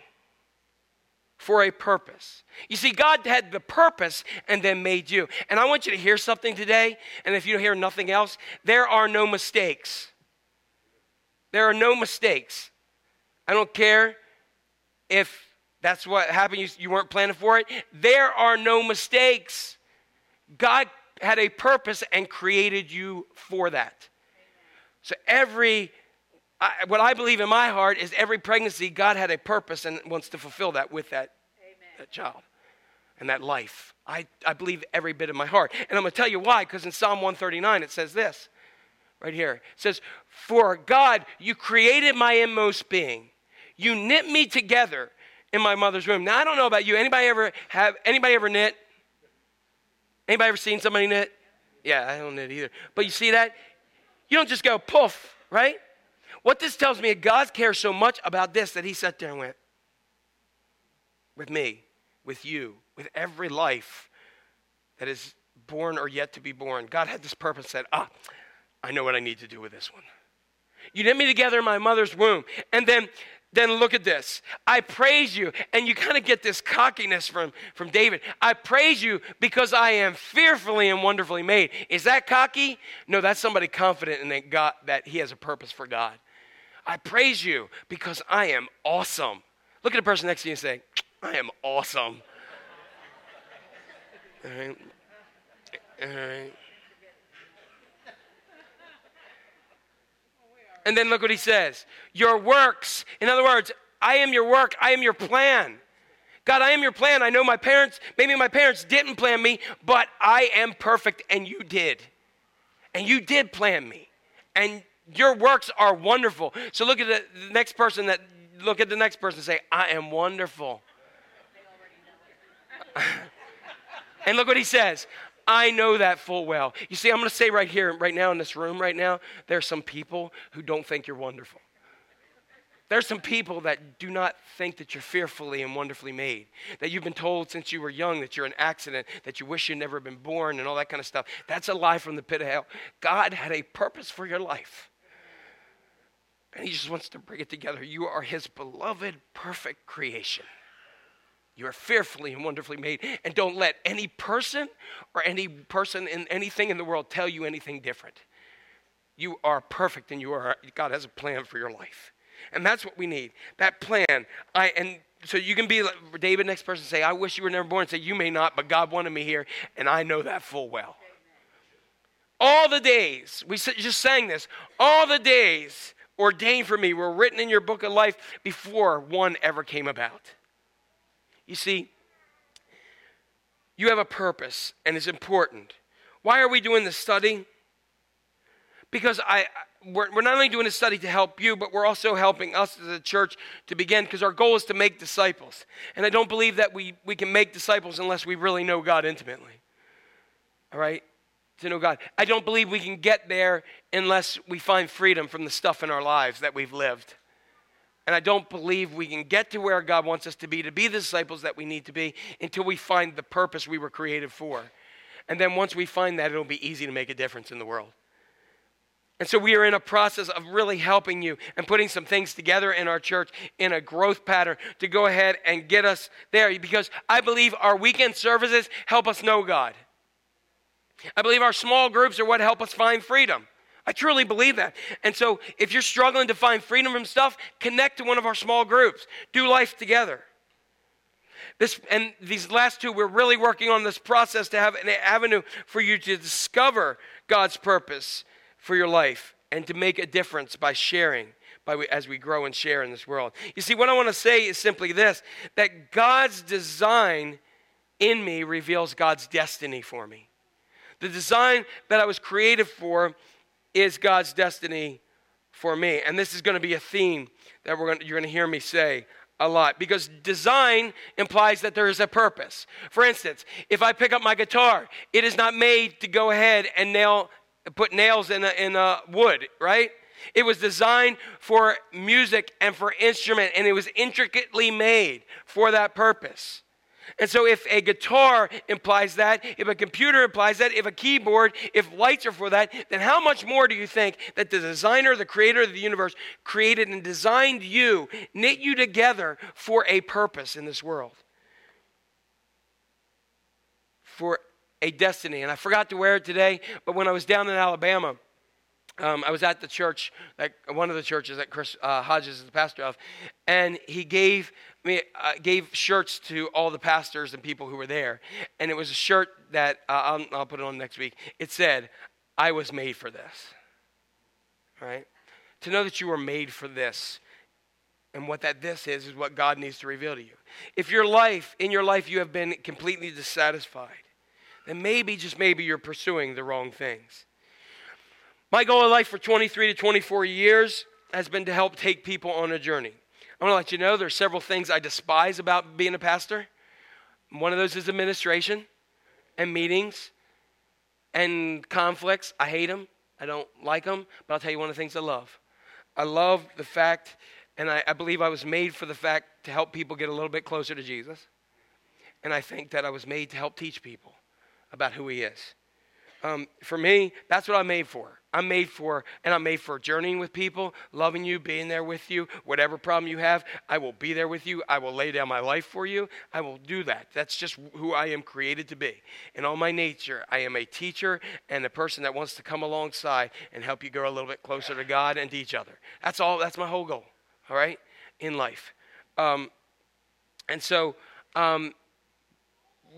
for a purpose. You see, God had the purpose and then made you. And I want you to hear something today, and if you hear nothing else, there are no mistakes. There are no mistakes. I don't care if that's what happened, you, you weren't planning for it. There are no mistakes. God had a purpose and created you for that. So every I, what I believe in my heart is every pregnancy, God had a purpose and wants to fulfill that with that, that child and that life. I, I believe every bit of my heart. And I'm going to tell you why, because in Psalm 139 it says this right here. It says, For God, you created my inmost being. You knit me together in my mother's womb. Now I don't know about you. Anybody ever have anybody ever knit? Anybody ever seen somebody knit? Yeah, I don't knit either. But you see that? You don't just go poof, right? What this tells me is God cares so much about this that He sat there and went, with me, with you, with every life that is born or yet to be born. God had this purpose said, ah, I know what I need to do with this one. You knit me together in my mother's womb. And then then look at this. I praise you. And you kind of get this cockiness from, from David. I praise you because I am fearfully and wonderfully made. Is that cocky? No, that's somebody confident in that God that he has a purpose for God. I praise you because I am awesome. Look at the person next to you and say, I am awesome. All right. All right. And then look what he says Your works. In other words, I am your work, I am your plan. God, I am your plan. I know my parents, maybe my parents didn't plan me, but I am perfect and you did. And you did plan me. And your works are wonderful. So look at the, next person that look at the next person and say, I am wonderful. [LAUGHS] and look what he says. I know that full well. You see, I'm going to say right here, right now in this room, right now, there are some people who don't think you're wonderful. There's some people that do not think that you're fearfully and wonderfully made, that you've been told since you were young that you're an accident, that you wish you'd never been born, and all that kind of stuff. That's a lie from the pit of hell. God had a purpose for your life, and He just wants to bring it together. You are His beloved, perfect creation. You are fearfully and wonderfully made. And don't let any person or any person in anything in the world tell you anything different. You are perfect and you are God has a plan for your life. And that's what we need. That plan. I and so you can be like David, next person say, I wish you were never born, say, You may not, but God wanted me here, and I know that full well. All the days, we just sang this, all the days ordained for me were written in your book of life before one ever came about. You see, you have a purpose and it's important. Why are we doing this study? Because I, we're, we're not only doing this study to help you, but we're also helping us as a church to begin because our goal is to make disciples. And I don't believe that we, we can make disciples unless we really know God intimately. All right? To know God. I don't believe we can get there unless we find freedom from the stuff in our lives that we've lived. And I don't believe we can get to where God wants us to be, to be the disciples that we need to be, until we find the purpose we were created for. And then once we find that, it'll be easy to make a difference in the world. And so we are in a process of really helping you and putting some things together in our church in a growth pattern to go ahead and get us there because I believe our weekend services help us know God. I believe our small groups are what help us find freedom. I truly believe that. And so if you're struggling to find freedom from stuff, connect to one of our small groups. Do life together. This and these last two, we're really working on this process to have an avenue for you to discover God's purpose for your life and to make a difference by sharing by we, as we grow and share in this world. You see, what I want to say is simply this that God's design in me reveals God's destiny for me. The design that I was created for is God's destiny for me. And this is going to be a theme that we're going to, you're going to hear me say a lot because design implies that there is a purpose. For instance, if I pick up my guitar, it is not made to go ahead and nail put nails in a, in a wood, right? It was designed for music and for instrument and it was intricately made for that purpose. And so, if a guitar implies that, if a computer implies that, if a keyboard, if lights are for that, then how much more do you think that the designer, the creator of the universe, created and designed you, knit you together for a purpose in this world? For a destiny. And I forgot to wear it today, but when I was down in Alabama, um, I was at the church, one of the churches that Chris uh, Hodges is the pastor of, and he gave me uh, gave shirts to all the pastors and people who were there, and it was a shirt that uh, I'll, I'll put it on next week. It said, "I was made for this." Right? To know that you were made for this, and what that this is is what God needs to reveal to you. If your life in your life you have been completely dissatisfied, then maybe just maybe you're pursuing the wrong things. My goal in life for 23 to 24 years has been to help take people on a journey. I want to let you know there are several things I despise about being a pastor. One of those is administration and meetings and conflicts. I hate them. I don't like them. But I'll tell you one of the things I love. I love the fact, and I, I believe I was made for the fact to help people get a little bit closer to Jesus. And I think that I was made to help teach people about who He is. Um, for me, that's what I'm made for. I'm made for, and I'm made for journeying with people, loving you, being there with you. Whatever problem you have, I will be there with you. I will lay down my life for you. I will do that. That's just who I am created to be. In all my nature, I am a teacher and a person that wants to come alongside and help you grow a little bit closer to God and to each other. That's all, that's my whole goal, all right, in life. Um, and so, um,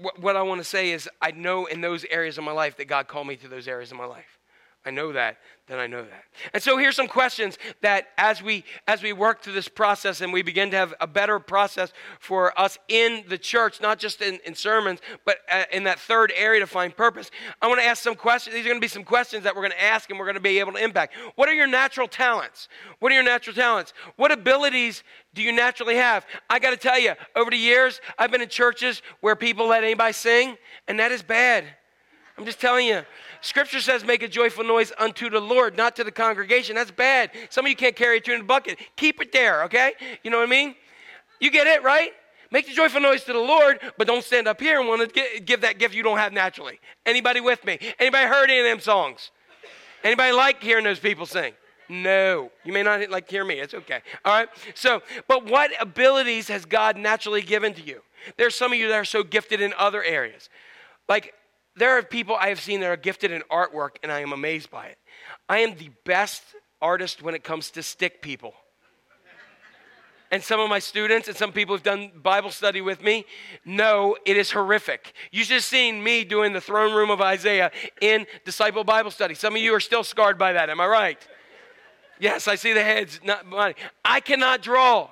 what, what I want to say is, I know in those areas of my life that God called me to those areas of my life. I know that, then I know that. And so here's some questions that as we as we work through this process and we begin to have a better process for us in the church, not just in, in sermons, but uh, in that third area to find purpose. I want to ask some questions. These are going to be some questions that we're going to ask and we're going to be able to impact. What are your natural talents? What are your natural talents? What abilities do you naturally have? I got to tell you, over the years, I've been in churches where people let anybody sing, and that is bad. I'm just telling you. Scripture says, make a joyful noise unto the Lord, not to the congregation. That's bad. Some of you can't carry a tune in a bucket. Keep it there, okay? You know what I mean? You get it, right? Make the joyful noise to the Lord, but don't stand up here and want to give that gift you don't have naturally. Anybody with me? Anybody heard any of them songs? Anybody like hearing those people sing? No. You may not like hear me. It's okay. All right? So, but what abilities has God naturally given to you? There's some of you that are so gifted in other areas. Like there are people I have seen that are gifted in artwork, and I am amazed by it. I am the best artist when it comes to stick people. And some of my students and some people who've done Bible study with me know it is horrific. You just seen me doing the throne room of Isaiah in disciple Bible study. Some of you are still scarred by that. Am I right? Yes, I see the heads. Not money. I cannot draw,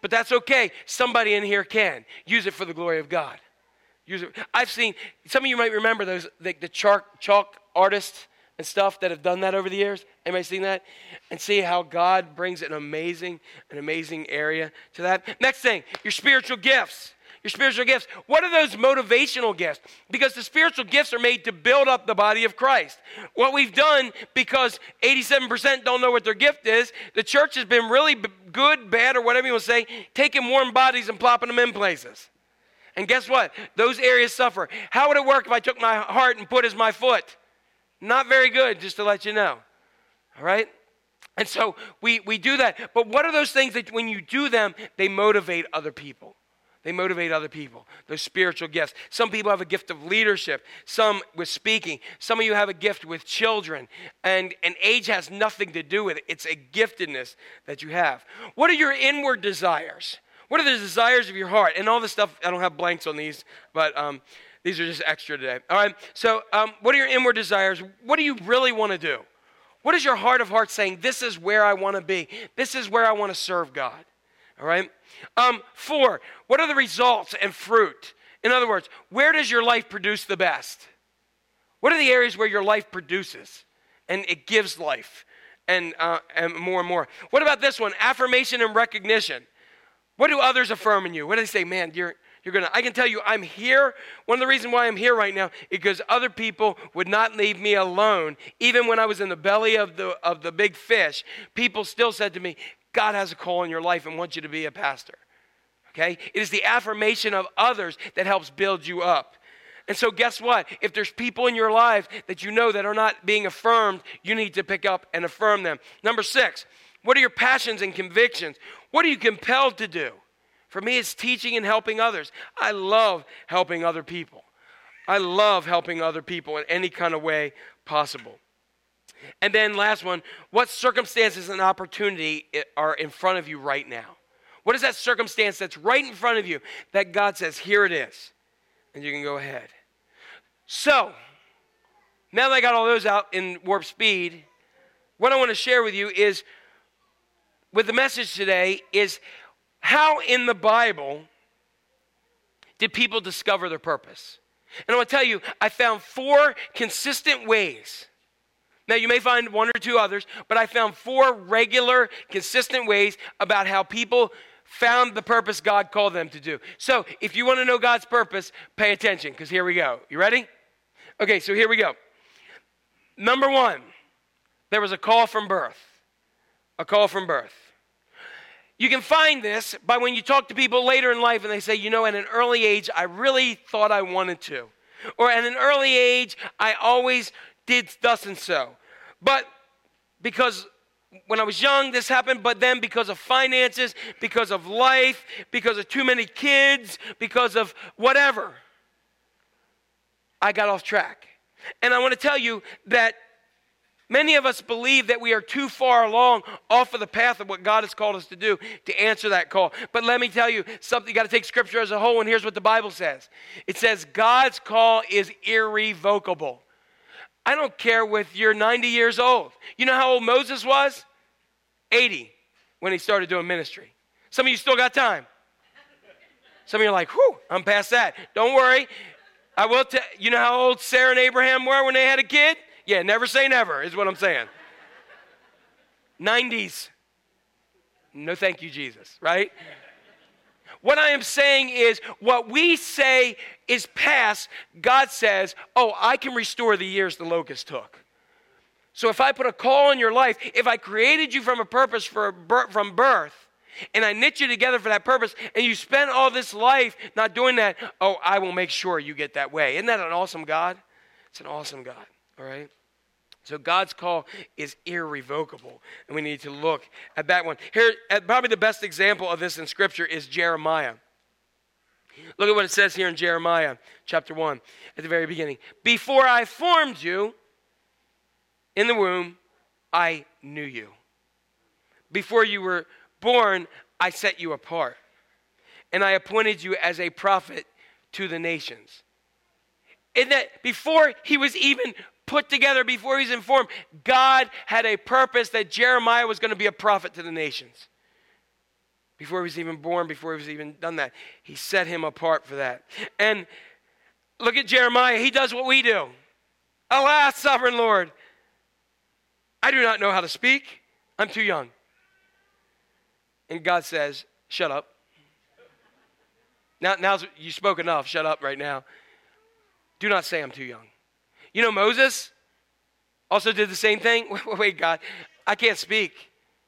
but that's okay. Somebody in here can use it for the glory of God. I've seen some of you might remember those the, the chalk chalk artists and stuff that have done that over the years. Anybody seen that? And see how God brings an amazing, an amazing area to that. Next thing, your spiritual gifts. Your spiritual gifts. What are those motivational gifts? Because the spiritual gifts are made to build up the body of Christ. What we've done, because 87% don't know what their gift is, the church has been really good, bad, or whatever you want to say, taking warm bodies and plopping them in places. And guess what? Those areas suffer. How would it work if I took my heart and put it as my foot? Not very good, just to let you know. All right? And so we, we do that. But what are those things that when you do them, they motivate other people? They motivate other people, those spiritual gifts. Some people have a gift of leadership, some with speaking. Some of you have a gift with children. And, and age has nothing to do with it, it's a giftedness that you have. What are your inward desires? What are the desires of your heart? And all this stuff, I don't have blanks on these, but um, these are just extra today. All right. So, um, what are your inward desires? What do you really want to do? What is your heart of hearts saying? This is where I want to be. This is where I want to serve God. All right? Um, four, what are the results and fruit? In other words, where does your life produce the best? What are the areas where your life produces and it gives life and, uh, and more and more? What about this one? Affirmation and recognition. What do others affirm in you? What do they say? Man, you're, you're gonna. I can tell you, I'm here. One of the reasons why I'm here right now is because other people would not leave me alone. Even when I was in the belly of the of the big fish, people still said to me, "God has a call in your life and wants you to be a pastor." Okay, it is the affirmation of others that helps build you up. And so, guess what? If there's people in your life that you know that are not being affirmed, you need to pick up and affirm them. Number six, what are your passions and convictions? What are you compelled to do? For me, it's teaching and helping others. I love helping other people. I love helping other people in any kind of way possible. And then, last one, what circumstances and opportunity are in front of you right now? What is that circumstance that's right in front of you that God says, here it is? And you can go ahead. So, now that I got all those out in warp speed, what I want to share with you is with the message today is how in the Bible did people discover their purpose? And I want to tell you, I found four consistent ways. Now, you may find one or two others, but I found four regular, consistent ways about how people found the purpose God called them to do. So, if you want to know God's purpose, pay attention, because here we go. You ready? Okay, so here we go. Number one, there was a call from birth. A call from birth. You can find this by when you talk to people later in life and they say, you know, at an early age, I really thought I wanted to. Or at an early age, I always did thus and so. But because when I was young, this happened, but then because of finances, because of life, because of too many kids, because of whatever, I got off track. And I want to tell you that Many of us believe that we are too far along off of the path of what God has called us to do to answer that call. But let me tell you something, you got to take scripture as a whole, and here's what the Bible says it says, God's call is irrevocable. I don't care if you're 90 years old. You know how old Moses was? 80 when he started doing ministry. Some of you still got time. Some of you are like, whew, I'm past that. Don't worry. I will tell you know how old Sarah and Abraham were when they had a kid? Yeah, never say never, is what I'm saying. 90s. No, thank you, Jesus, right? What I am saying is, what we say is past, God says, oh, I can restore the years the locust took. So if I put a call in your life, if I created you from a purpose for a bir- from birth, and I knit you together for that purpose, and you spend all this life not doing that, oh, I will make sure you get that way. Isn't that an awesome God? It's an awesome God, all right? So God's call is irrevocable, and we need to look at that one. Here, uh, probably the best example of this in Scripture is Jeremiah. Look at what it says here in Jeremiah chapter 1 at the very beginning. Before I formed you in the womb, I knew you. Before you were born, I set you apart, and I appointed you as a prophet to the nations. And that before he was even put together, before he's informed, God had a purpose that Jeremiah was going to be a prophet to the nations. Before he was even born, before he was even done that, he set him apart for that. And look at Jeremiah, he does what we do. Alas, sovereign Lord, I do not know how to speak. I'm too young. And God says, Shut up. Now, now you spoke enough. Shut up right now. Do not say I'm too young. You know, Moses also did the same thing. [LAUGHS] Wait, God, I can't speak.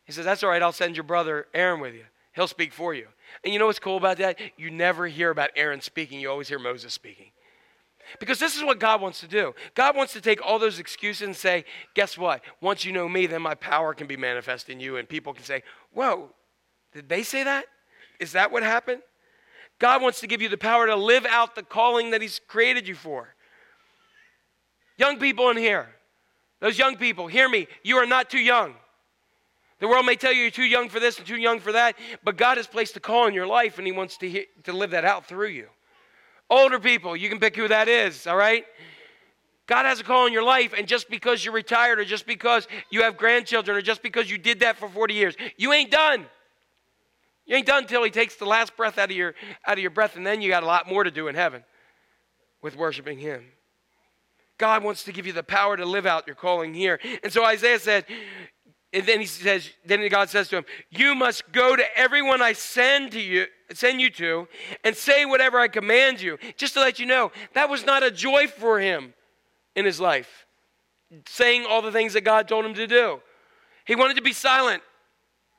He says, That's all right. I'll send your brother Aaron with you. He'll speak for you. And you know what's cool about that? You never hear about Aaron speaking, you always hear Moses speaking. Because this is what God wants to do. God wants to take all those excuses and say, guess what? Once you know me, then my power can be manifest in you, and people can say, whoa, did they say that? Is that what happened? God wants to give you the power to live out the calling that He's created you for. Young people in here, those young people, hear me. You are not too young. The world may tell you you're too young for this and too young for that, but God has placed a call in your life and He wants to, hear, to live that out through you. Older people, you can pick who that is, all right? God has a call in your life, and just because you're retired, or just because you have grandchildren, or just because you did that for 40 years, you ain't done. You ain't done until He takes the last breath out of your out of your breath, and then you got a lot more to do in heaven with worshiping Him. God wants to give you the power to live out your calling here. And so Isaiah said, and then he says, then God says to him, You must go to everyone I send to you, send you to, and say whatever I command you. Just to let you know, that was not a joy for him in his life. Saying all the things that God told him to do. He wanted to be silent,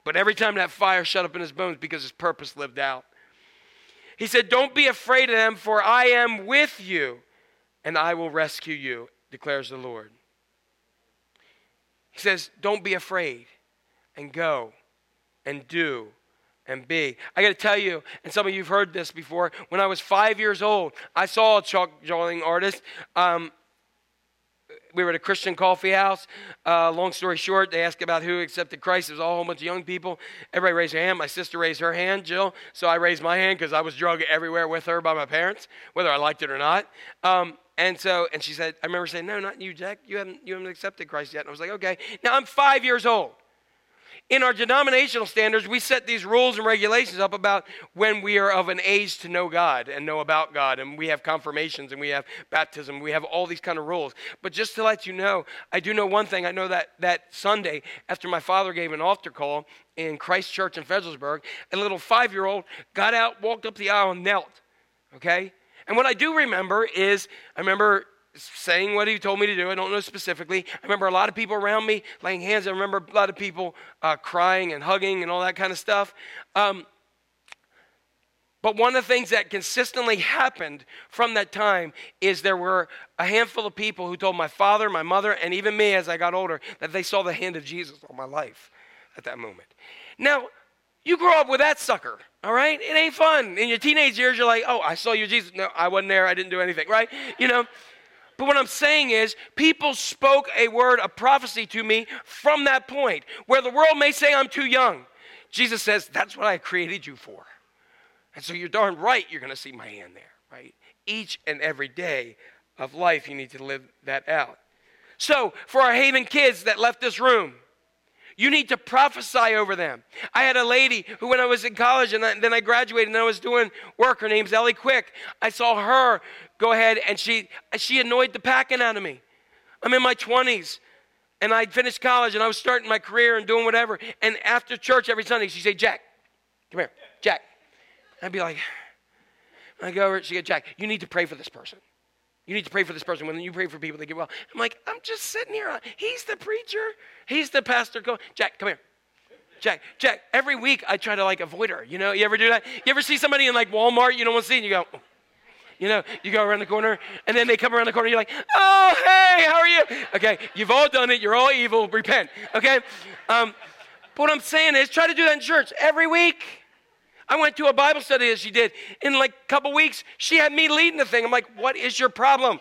but every time that fire shut up in his bones because his purpose lived out. He said, Don't be afraid of them, for I am with you, and I will rescue you, declares the Lord. He says, Don't be afraid, and go, and do, and be. I got to tell you, and some of you have heard this before, when I was five years old, I saw a chalk drawing artist. Um, we were at a Christian coffee house. Uh, long story short, they asked about who accepted Christ. It was all a whole bunch of young people. Everybody raised their hand. My sister raised her hand, Jill. So I raised my hand because I was drugged everywhere with her by my parents, whether I liked it or not. Um, and so, and she said, I remember saying, "No, not you, Jack. You haven't, you haven't accepted Christ yet." And I was like, "Okay." Now I'm five years old. In our denominational standards, we set these rules and regulations up about when we are of an age to know God and know about God. And we have confirmations and we have baptism. We have all these kind of rules. But just to let you know, I do know one thing. I know that that Sunday, after my father gave an altar call in Christ Church in Fredericksburg, a little five year old got out, walked up the aisle, and knelt. Okay? And what I do remember is, I remember saying what he told me to do. I don't know specifically. I remember a lot of people around me laying hands. I remember a lot of people uh, crying and hugging and all that kind of stuff. Um, but one of the things that consistently happened from that time is there were a handful of people who told my father, my mother, and even me as I got older that they saw the hand of Jesus on my life at that moment. Now, you grow up with that sucker, all right? It ain't fun. In your teenage years, you're like, oh, I saw you, Jesus. No, I wasn't there. I didn't do anything, right? You know? But what I'm saying is, people spoke a word of prophecy to me from that point, where the world may say I'm too young. Jesus says, that's what I created you for. And so you're darn right you're going to see my hand there, right? Each and every day of life, you need to live that out. So, for our Haven kids that left this room, you need to prophesy over them. I had a lady who, when I was in college and then I graduated and I was doing work, her name's Ellie Quick. I saw her go ahead and she, she annoyed the packing out of me. I'm in my 20s and I'd finished college and I was starting my career and doing whatever. And after church every Sunday, she'd say, Jack, come here, Jack. I'd be like, [SIGHS] I go over, she'd go, Jack, you need to pray for this person. You need to pray for this person. When you pray for people, they get well. I'm like, I'm just sitting here. He's the preacher. He's the pastor. Go, Jack, come here. Jack, Jack. Every week I try to like avoid her. You know, you ever do that? You ever see somebody in like Walmart you don't want to see, and you go, you know, you go around the corner, and then they come around the corner. You're like, oh, hey, how are you? Okay, you've all done it. You're all evil. Repent. Okay. Um, but what I'm saying is, try to do that in church every week. I went to a Bible study that she did. In like a couple weeks, she had me leading the thing. I'm like, what is your problem?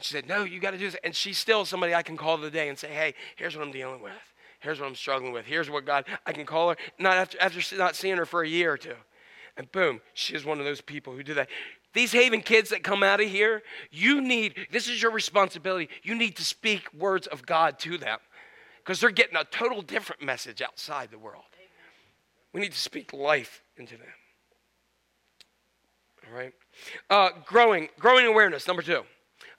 She said, no, you got to do this. And she's still somebody I can call today and say, hey, here's what I'm dealing with. Here's what I'm struggling with. Here's what God, I can call her, not after, after not seeing her for a year or two. And boom, she is one of those people who do that. These Haven kids that come out of here, you need, this is your responsibility. You need to speak words of God to them because they're getting a total different message outside the world. We need to speak life into them. All right. Uh, growing, growing awareness. Number two,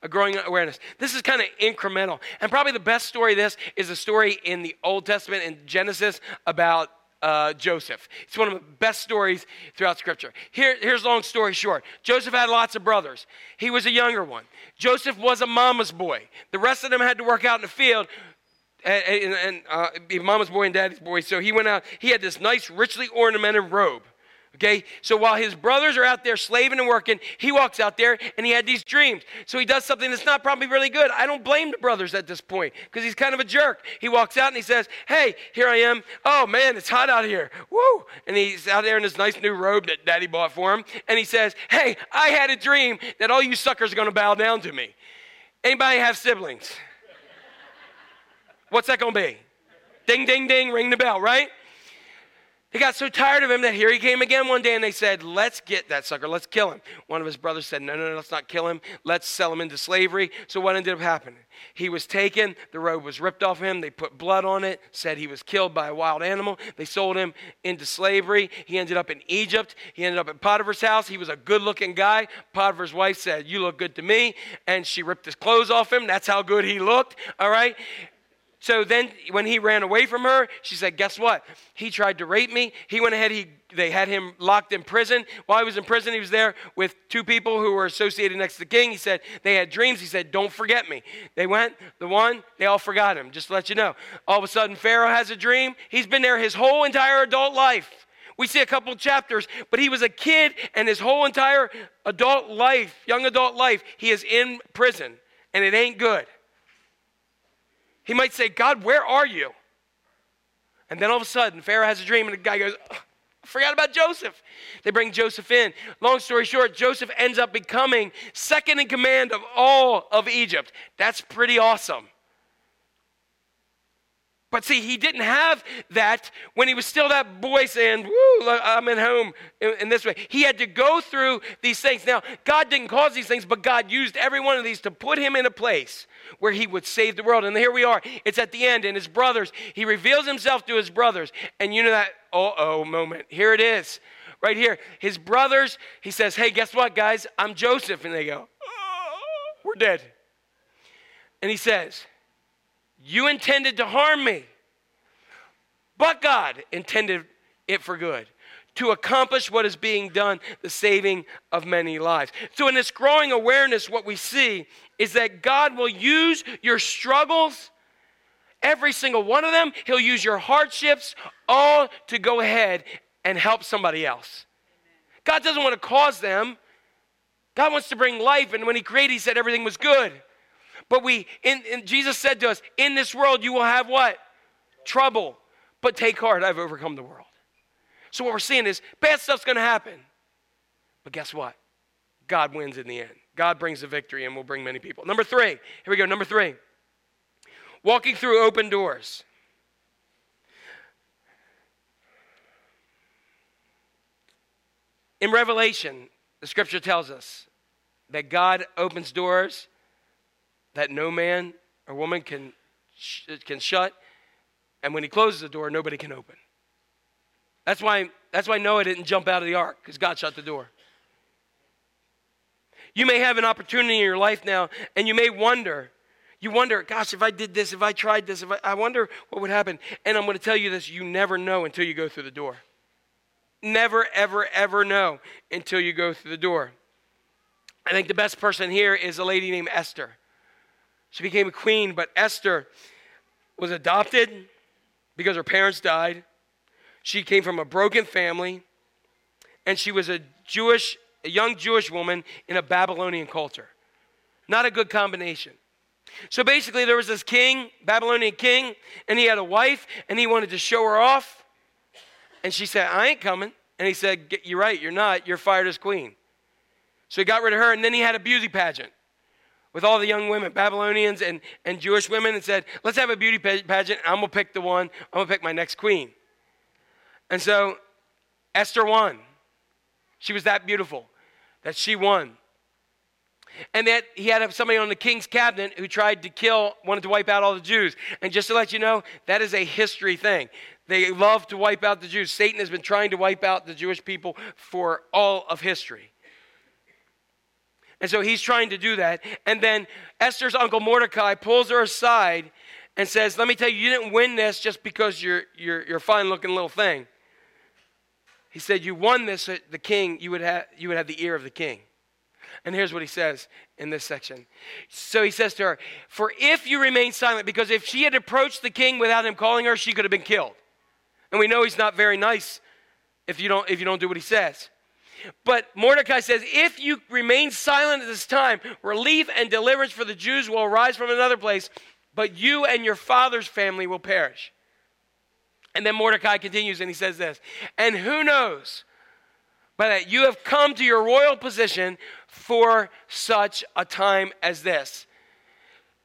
a growing awareness. This is kind of incremental, and probably the best story. Of this is a story in the Old Testament in Genesis about uh, Joseph. It's one of the best stories throughout Scripture. Here, here's a long story short. Joseph had lots of brothers. He was a younger one. Joseph was a mama's boy. The rest of them had to work out in the field and, and, and uh, mama's boy and daddy's boy. So he went out. He had this nice, richly ornamented robe. Okay, so while his brothers are out there slaving and working, he walks out there and he had these dreams. So he does something that's not probably really good. I don't blame the brothers at this point because he's kind of a jerk. He walks out and he says, Hey, here I am. Oh man, it's hot out here. Woo! And he's out there in this nice new robe that daddy bought for him. And he says, Hey, I had a dream that all you suckers are going to bow down to me. Anybody have siblings? What's that going to be? Ding, ding, ding, ring the bell, right? He got so tired of him that here he came again one day and they said, Let's get that sucker, let's kill him. One of his brothers said, No, no, no, let's not kill him, let's sell him into slavery. So what ended up happening? He was taken, the robe was ripped off him, they put blood on it, said he was killed by a wild animal. They sold him into slavery. He ended up in Egypt. He ended up at Potiphar's house. He was a good looking guy. Potiphar's wife said, You look good to me. And she ripped his clothes off him. That's how good he looked. All right. So then when he ran away from her, she said, Guess what? He tried to rape me. He went ahead, he, they had him locked in prison. While he was in prison, he was there with two people who were associated next to the king. He said, They had dreams. He said, Don't forget me. They went, the one, they all forgot him, just to let you know. All of a sudden, Pharaoh has a dream. He's been there his whole entire adult life. We see a couple chapters, but he was a kid and his whole entire adult life, young adult life, he is in prison, and it ain't good. He might say, God, where are you? And then all of a sudden, Pharaoh has a dream, and the guy goes, "Ugh, I forgot about Joseph. They bring Joseph in. Long story short, Joseph ends up becoming second in command of all of Egypt. That's pretty awesome. But see, he didn't have that when he was still that boy saying, Woo, I'm at home in, in this way. He had to go through these things. Now, God didn't cause these things, but God used every one of these to put him in a place where he would save the world. And here we are. It's at the end, and his brothers, he reveals himself to his brothers. And you know that, uh oh moment. Here it is. Right here. His brothers, he says, Hey, guess what, guys? I'm Joseph. And they go, "Oh, We're dead. And he says, You intended to harm me, but God intended it for good. To accomplish what is being done, the saving of many lives. So, in this growing awareness, what we see is that God will use your struggles, every single one of them. He'll use your hardships, all to go ahead and help somebody else. God doesn't want to cause them. God wants to bring life, and when He created, He said everything was good. But we, in, in, Jesus said to us, in this world you will have what? Trouble. But take heart, I've overcome the world. So what we're seeing is bad stuff's going to happen. But guess what? God wins in the end. God brings the victory and will bring many people. Number three, here we go. Number three, walking through open doors. In Revelation, the scripture tells us that God opens doors that no man or woman can, sh- can shut, and when he closes the door, nobody can open. That's why, that's why Noah didn't jump out of the ark, because God shut the door. You may have an opportunity in your life now, and you may wonder, you wonder, gosh, if I did this, if I tried this, if I, I wonder what would happen. And I'm going to tell you this you never know until you go through the door. Never, ever, ever know until you go through the door. I think the best person here is a lady named Esther. She became a queen, but Esther was adopted because her parents died. She came from a broken family, and she was a Jewish, a young Jewish woman in a Babylonian culture. Not a good combination. So basically, there was this king, Babylonian king, and he had a wife, and he wanted to show her off. And she said, I ain't coming. And he said, You're right, you're not. You're fired as queen. So he got rid of her, and then he had a beauty pageant with all the young women, Babylonians and, and Jewish women, and said, Let's have a beauty pageant. I'm going to pick the one, I'm going to pick my next queen. And so Esther won. She was that beautiful that she won. And that he had somebody on the king's cabinet who tried to kill, wanted to wipe out all the Jews. And just to let you know, that is a history thing. They love to wipe out the Jews. Satan has been trying to wipe out the Jewish people for all of history. And so he's trying to do that. And then Esther's uncle Mordecai pulls her aside and says, Let me tell you, you didn't win this just because you're, you're, you're fine looking little thing. He said, You won this at the king, you would, have, you would have the ear of the king. And here's what he says in this section. So he says to her, For if you remain silent, because if she had approached the king without him calling her, she could have been killed. And we know he's not very nice if you don't, if you don't do what he says. But Mordecai says, If you remain silent at this time, relief and deliverance for the Jews will arise from another place, but you and your father's family will perish. And then Mordecai continues and he says this And who knows but that you have come to your royal position for such a time as this?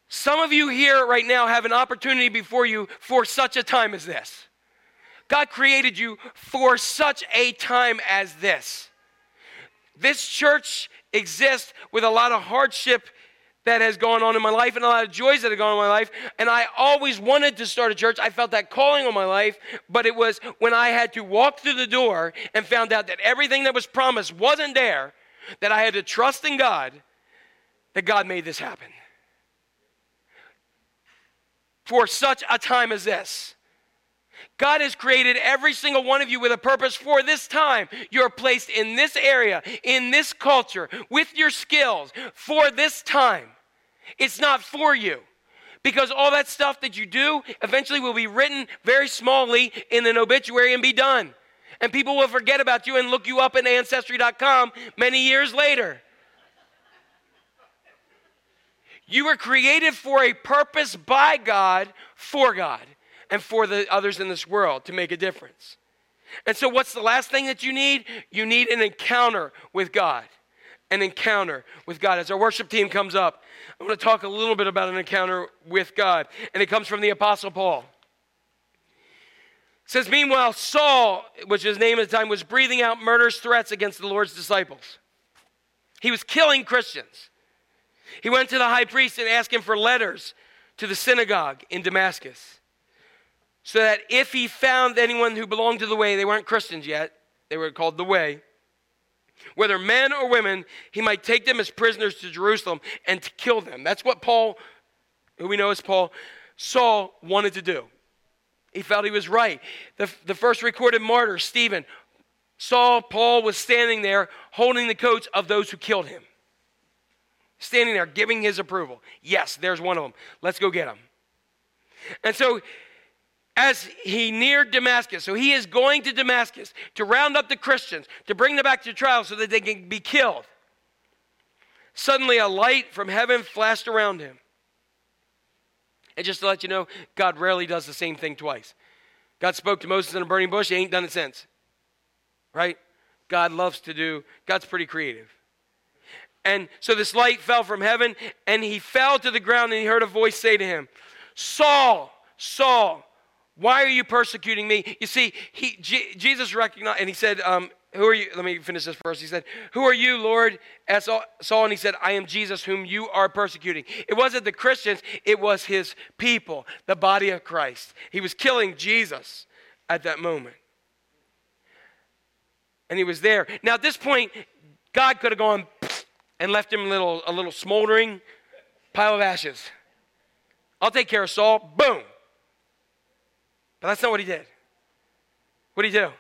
Some of you here right now have an opportunity before you for such a time as this. God created you for such a time as this. This church exists with a lot of hardship that has gone on in my life and a lot of joys that have gone on in my life. And I always wanted to start a church. I felt that calling on my life, but it was when I had to walk through the door and found out that everything that was promised wasn't there, that I had to trust in God, that God made this happen. For such a time as this. God has created every single one of you with a purpose for this time. You're placed in this area, in this culture, with your skills for this time. It's not for you. Because all that stuff that you do eventually will be written very smallly in an obituary and be done. And people will forget about you and look you up in Ancestry.com many years later. You were created for a purpose by God, for God and for the others in this world to make a difference. And so, what's the last thing that you need? You need an encounter with God. An encounter with God. As our worship team comes up, I want to talk a little bit about an encounter with God. And it comes from the Apostle Paul. It says, Meanwhile, Saul, which his name at the time, was breathing out murderous threats against the Lord's disciples. He was killing Christians. He went to the high priest and asked him for letters to the synagogue in Damascus so that if he found anyone who belonged to the way, they weren't Christians yet, they were called the way, whether men or women, he might take them as prisoners to Jerusalem and to kill them. That's what Paul, who we know as Paul, Saul wanted to do. He felt he was right. The, the first recorded martyr, Stephen, Saul, Paul was standing there holding the coats of those who killed him. Standing there giving his approval. Yes, there's one of them. Let's go get him. And so as he neared Damascus. So he is going to Damascus to round up the Christians, to bring them back to trial so that they can be killed. Suddenly, a light from heaven flashed around him. And just to let you know, God rarely does the same thing twice. God spoke to Moses in a burning bush, he ain't done it since. Right? God loves to do, God's pretty creative. And so this light fell from heaven, and he fell to the ground, and he heard a voice say to him, Saul, Saul, why are you persecuting me? You see, he, G- Jesus recognized, and he said, um, Who are you? Let me finish this first. He said, Who are you, Lord? As Saul, and he said, I am Jesus, whom you are persecuting. It wasn't the Christians, it was his people, the body of Christ. He was killing Jesus at that moment. And he was there. Now, at this point, God could have gone and left him a little, a little smoldering pile of ashes. I'll take care of Saul. Boom. But that's not what he did. What did he do?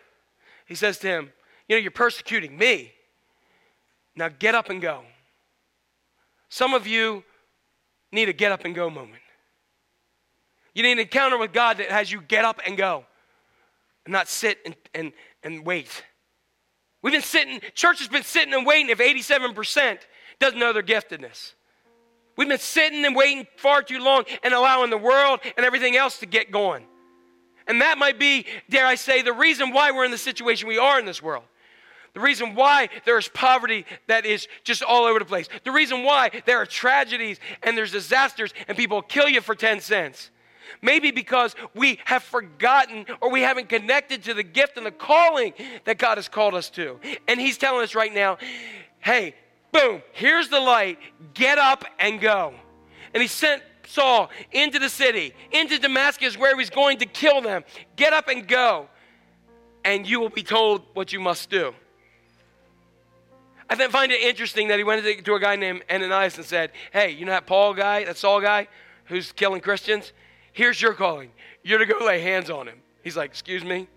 He says to him, You know, you're persecuting me. Now get up and go. Some of you need a get up and go moment. You need an encounter with God that has you get up and go and not sit and, and, and wait. We've been sitting, church has been sitting and waiting if 87% doesn't know their giftedness. We've been sitting and waiting far too long and allowing the world and everything else to get going. And that might be, dare I say, the reason why we're in the situation we are in this world. The reason why there is poverty that is just all over the place. The reason why there are tragedies and there's disasters and people kill you for 10 cents. Maybe because we have forgotten or we haven't connected to the gift and the calling that God has called us to. And He's telling us right now, hey, boom, here's the light, get up and go. And He sent Saul into the city, into Damascus, where he was going to kill them. Get up and go, and you will be told what you must do. I find it interesting that he went to a guy named Ananias and said, Hey, you know that Paul guy, that Saul guy who's killing Christians? Here's your calling. You're to go lay hands on him. He's like, Excuse me?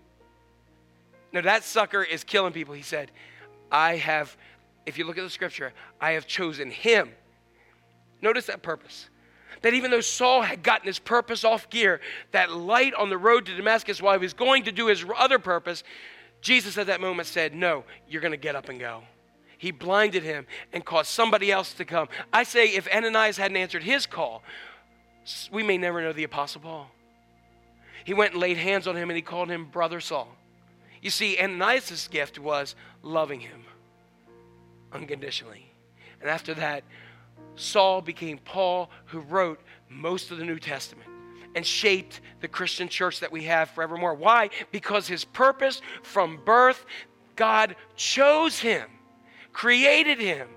No, that sucker is killing people. He said, I have, if you look at the scripture, I have chosen him. Notice that purpose that even though Saul had gotten his purpose off gear, that light on the road to Damascus while he was going to do his other purpose, Jesus at that moment said, No, you're going to get up and go. He blinded him and caused somebody else to come. I say, if Ananias hadn't answered his call, we may never know the Apostle Paul. He went and laid hands on him and he called him Brother Saul. You see, Ananias' gift was loving him unconditionally. And after that, Saul became Paul, who wrote most of the New Testament. and shaped the Christian church that we have forevermore. Why? Because his purpose from birth, God chose him, created him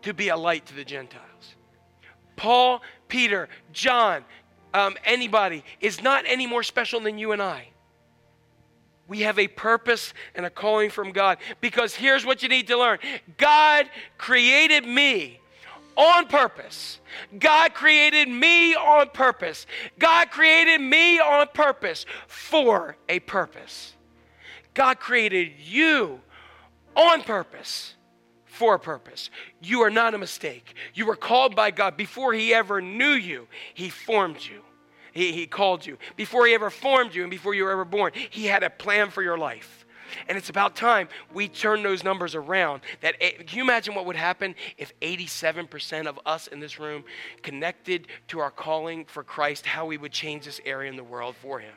to be a light to the Gentiles. Paul, Peter, John, um, anybody is not any more special than you and I. We have a purpose and a calling from God. Because here's what you need to learn God created me on purpose. God created me on purpose. God created me on purpose for a purpose. God created you on purpose for a purpose. You are not a mistake. You were called by God before He ever knew you, He formed you. He, he called you. Before He ever formed you and before you were ever born, He had a plan for your life. And it's about time we turn those numbers around. That can you imagine what would happen if 87% of us in this room connected to our calling for Christ? How we would change this area in the world for Him.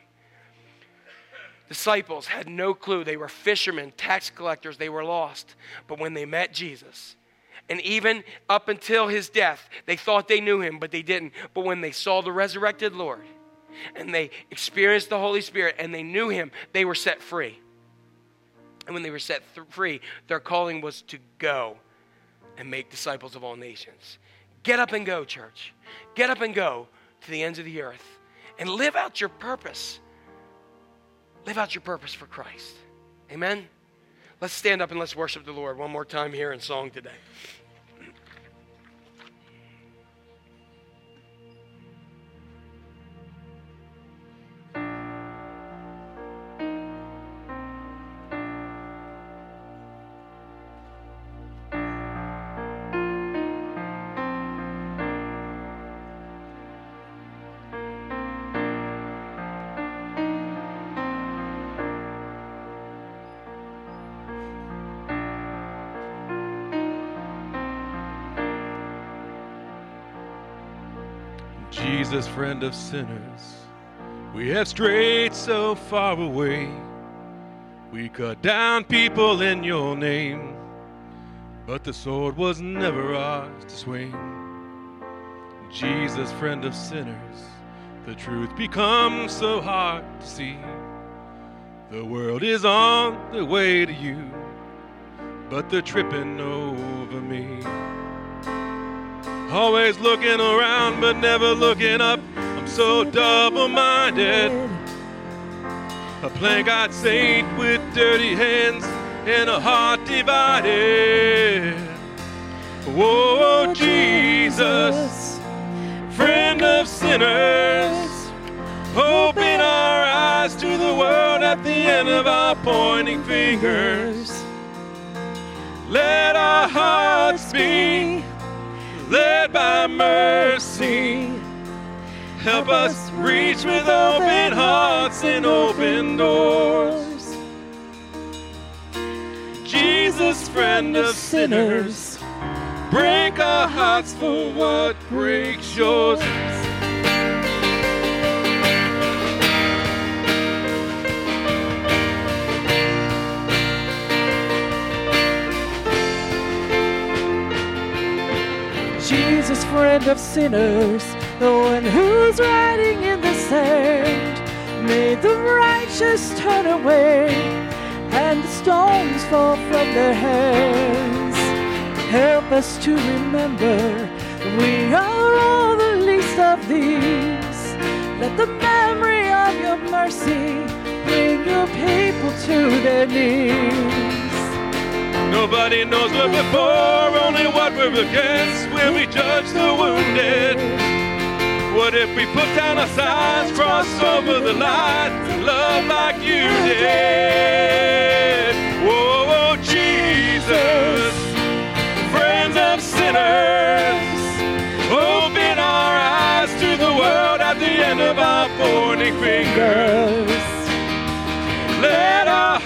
Disciples had no clue. They were fishermen, tax collectors. They were lost. But when they met Jesus, and even up until his death, they thought they knew him, but they didn't. But when they saw the resurrected Lord and they experienced the Holy Spirit and they knew him, they were set free. And when they were set th- free, their calling was to go and make disciples of all nations. Get up and go, church. Get up and go to the ends of the earth and live out your purpose. Live out your purpose for Christ. Amen? Let's stand up and let's worship the Lord one more time here in song today. Jesus, friend of sinners, we have strayed so far away. We cut down people in your name, but the sword was never ours to swing. Jesus, friend of sinners, the truth becomes so hard to see. The world is on the way to you, but they're tripping over me. Always looking around, but never looking up. I'm so double minded. A plan God saved with dirty hands and a heart divided. Whoa, oh, Jesus, friend of sinners, open our eyes to the world at the end of our pointing fingers. Let our hearts be led by mercy. Help us reach with open hearts and open doors. Jesus, friend of sinners, break our hearts for what breaks yours. Jesus, friend of sinners, the one who's riding in the sand. May the righteous turn away and the stones fall from their hands. Help us to remember we are all the least of these. Let the memory of your mercy bring your people to their knees. Nobody knows what before, only what we're against when we judge the wounded. What if we put down our signs, cross over the line, love like you did? Whoa, whoa, Jesus, friends of sinners, open our eyes to the world at the end of our pointing fingers. Let our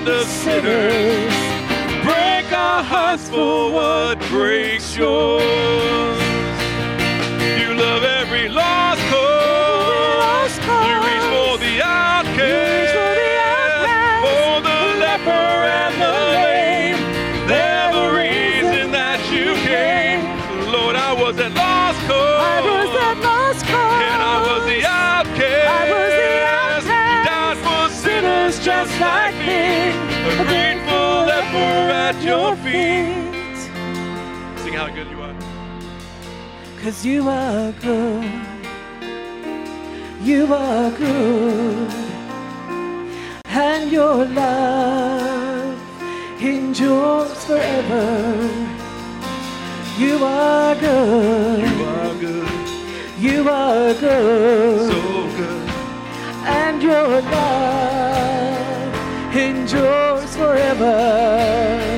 Friend of sinners, break our hearts for what breaks yours. At your feet. Sing how good you are. Cause you are good. You are good. And your love endures forever. You are good. You are good, You are good. so good. and your love endures forever.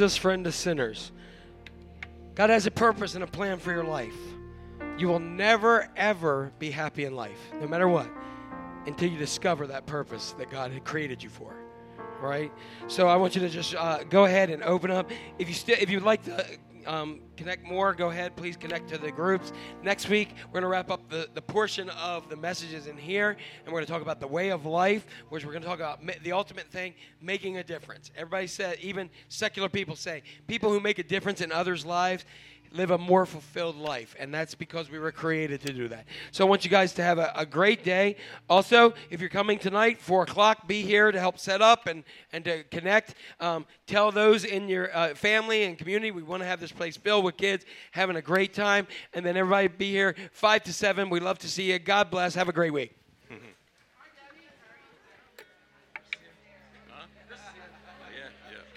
Jesus, friend of sinners. God has a purpose and a plan for your life. You will never, ever be happy in life, no matter what, until you discover that purpose that God had created you for. Right? So I want you to just uh, go ahead and open up. If you still, if you'd like to um, connect more, go ahead. Please connect to the groups. Next week, we're going to wrap up the, the portion of the messages in here, and we're going to talk about the way of life, which we're going to talk about ma- the ultimate thing, making a difference. Everybody said, even secular people say, people who make a difference in others' lives live a more fulfilled life. And that's because we were created to do that. So I want you guys to have a, a great day. Also, if you're coming tonight, 4 o'clock, be here to help set up and, and to connect. Um, tell those in your uh, family and community we want to have this place filled with kids having a great time. And then everybody be here 5 to 7. We love to see you. God bless. Have a great week.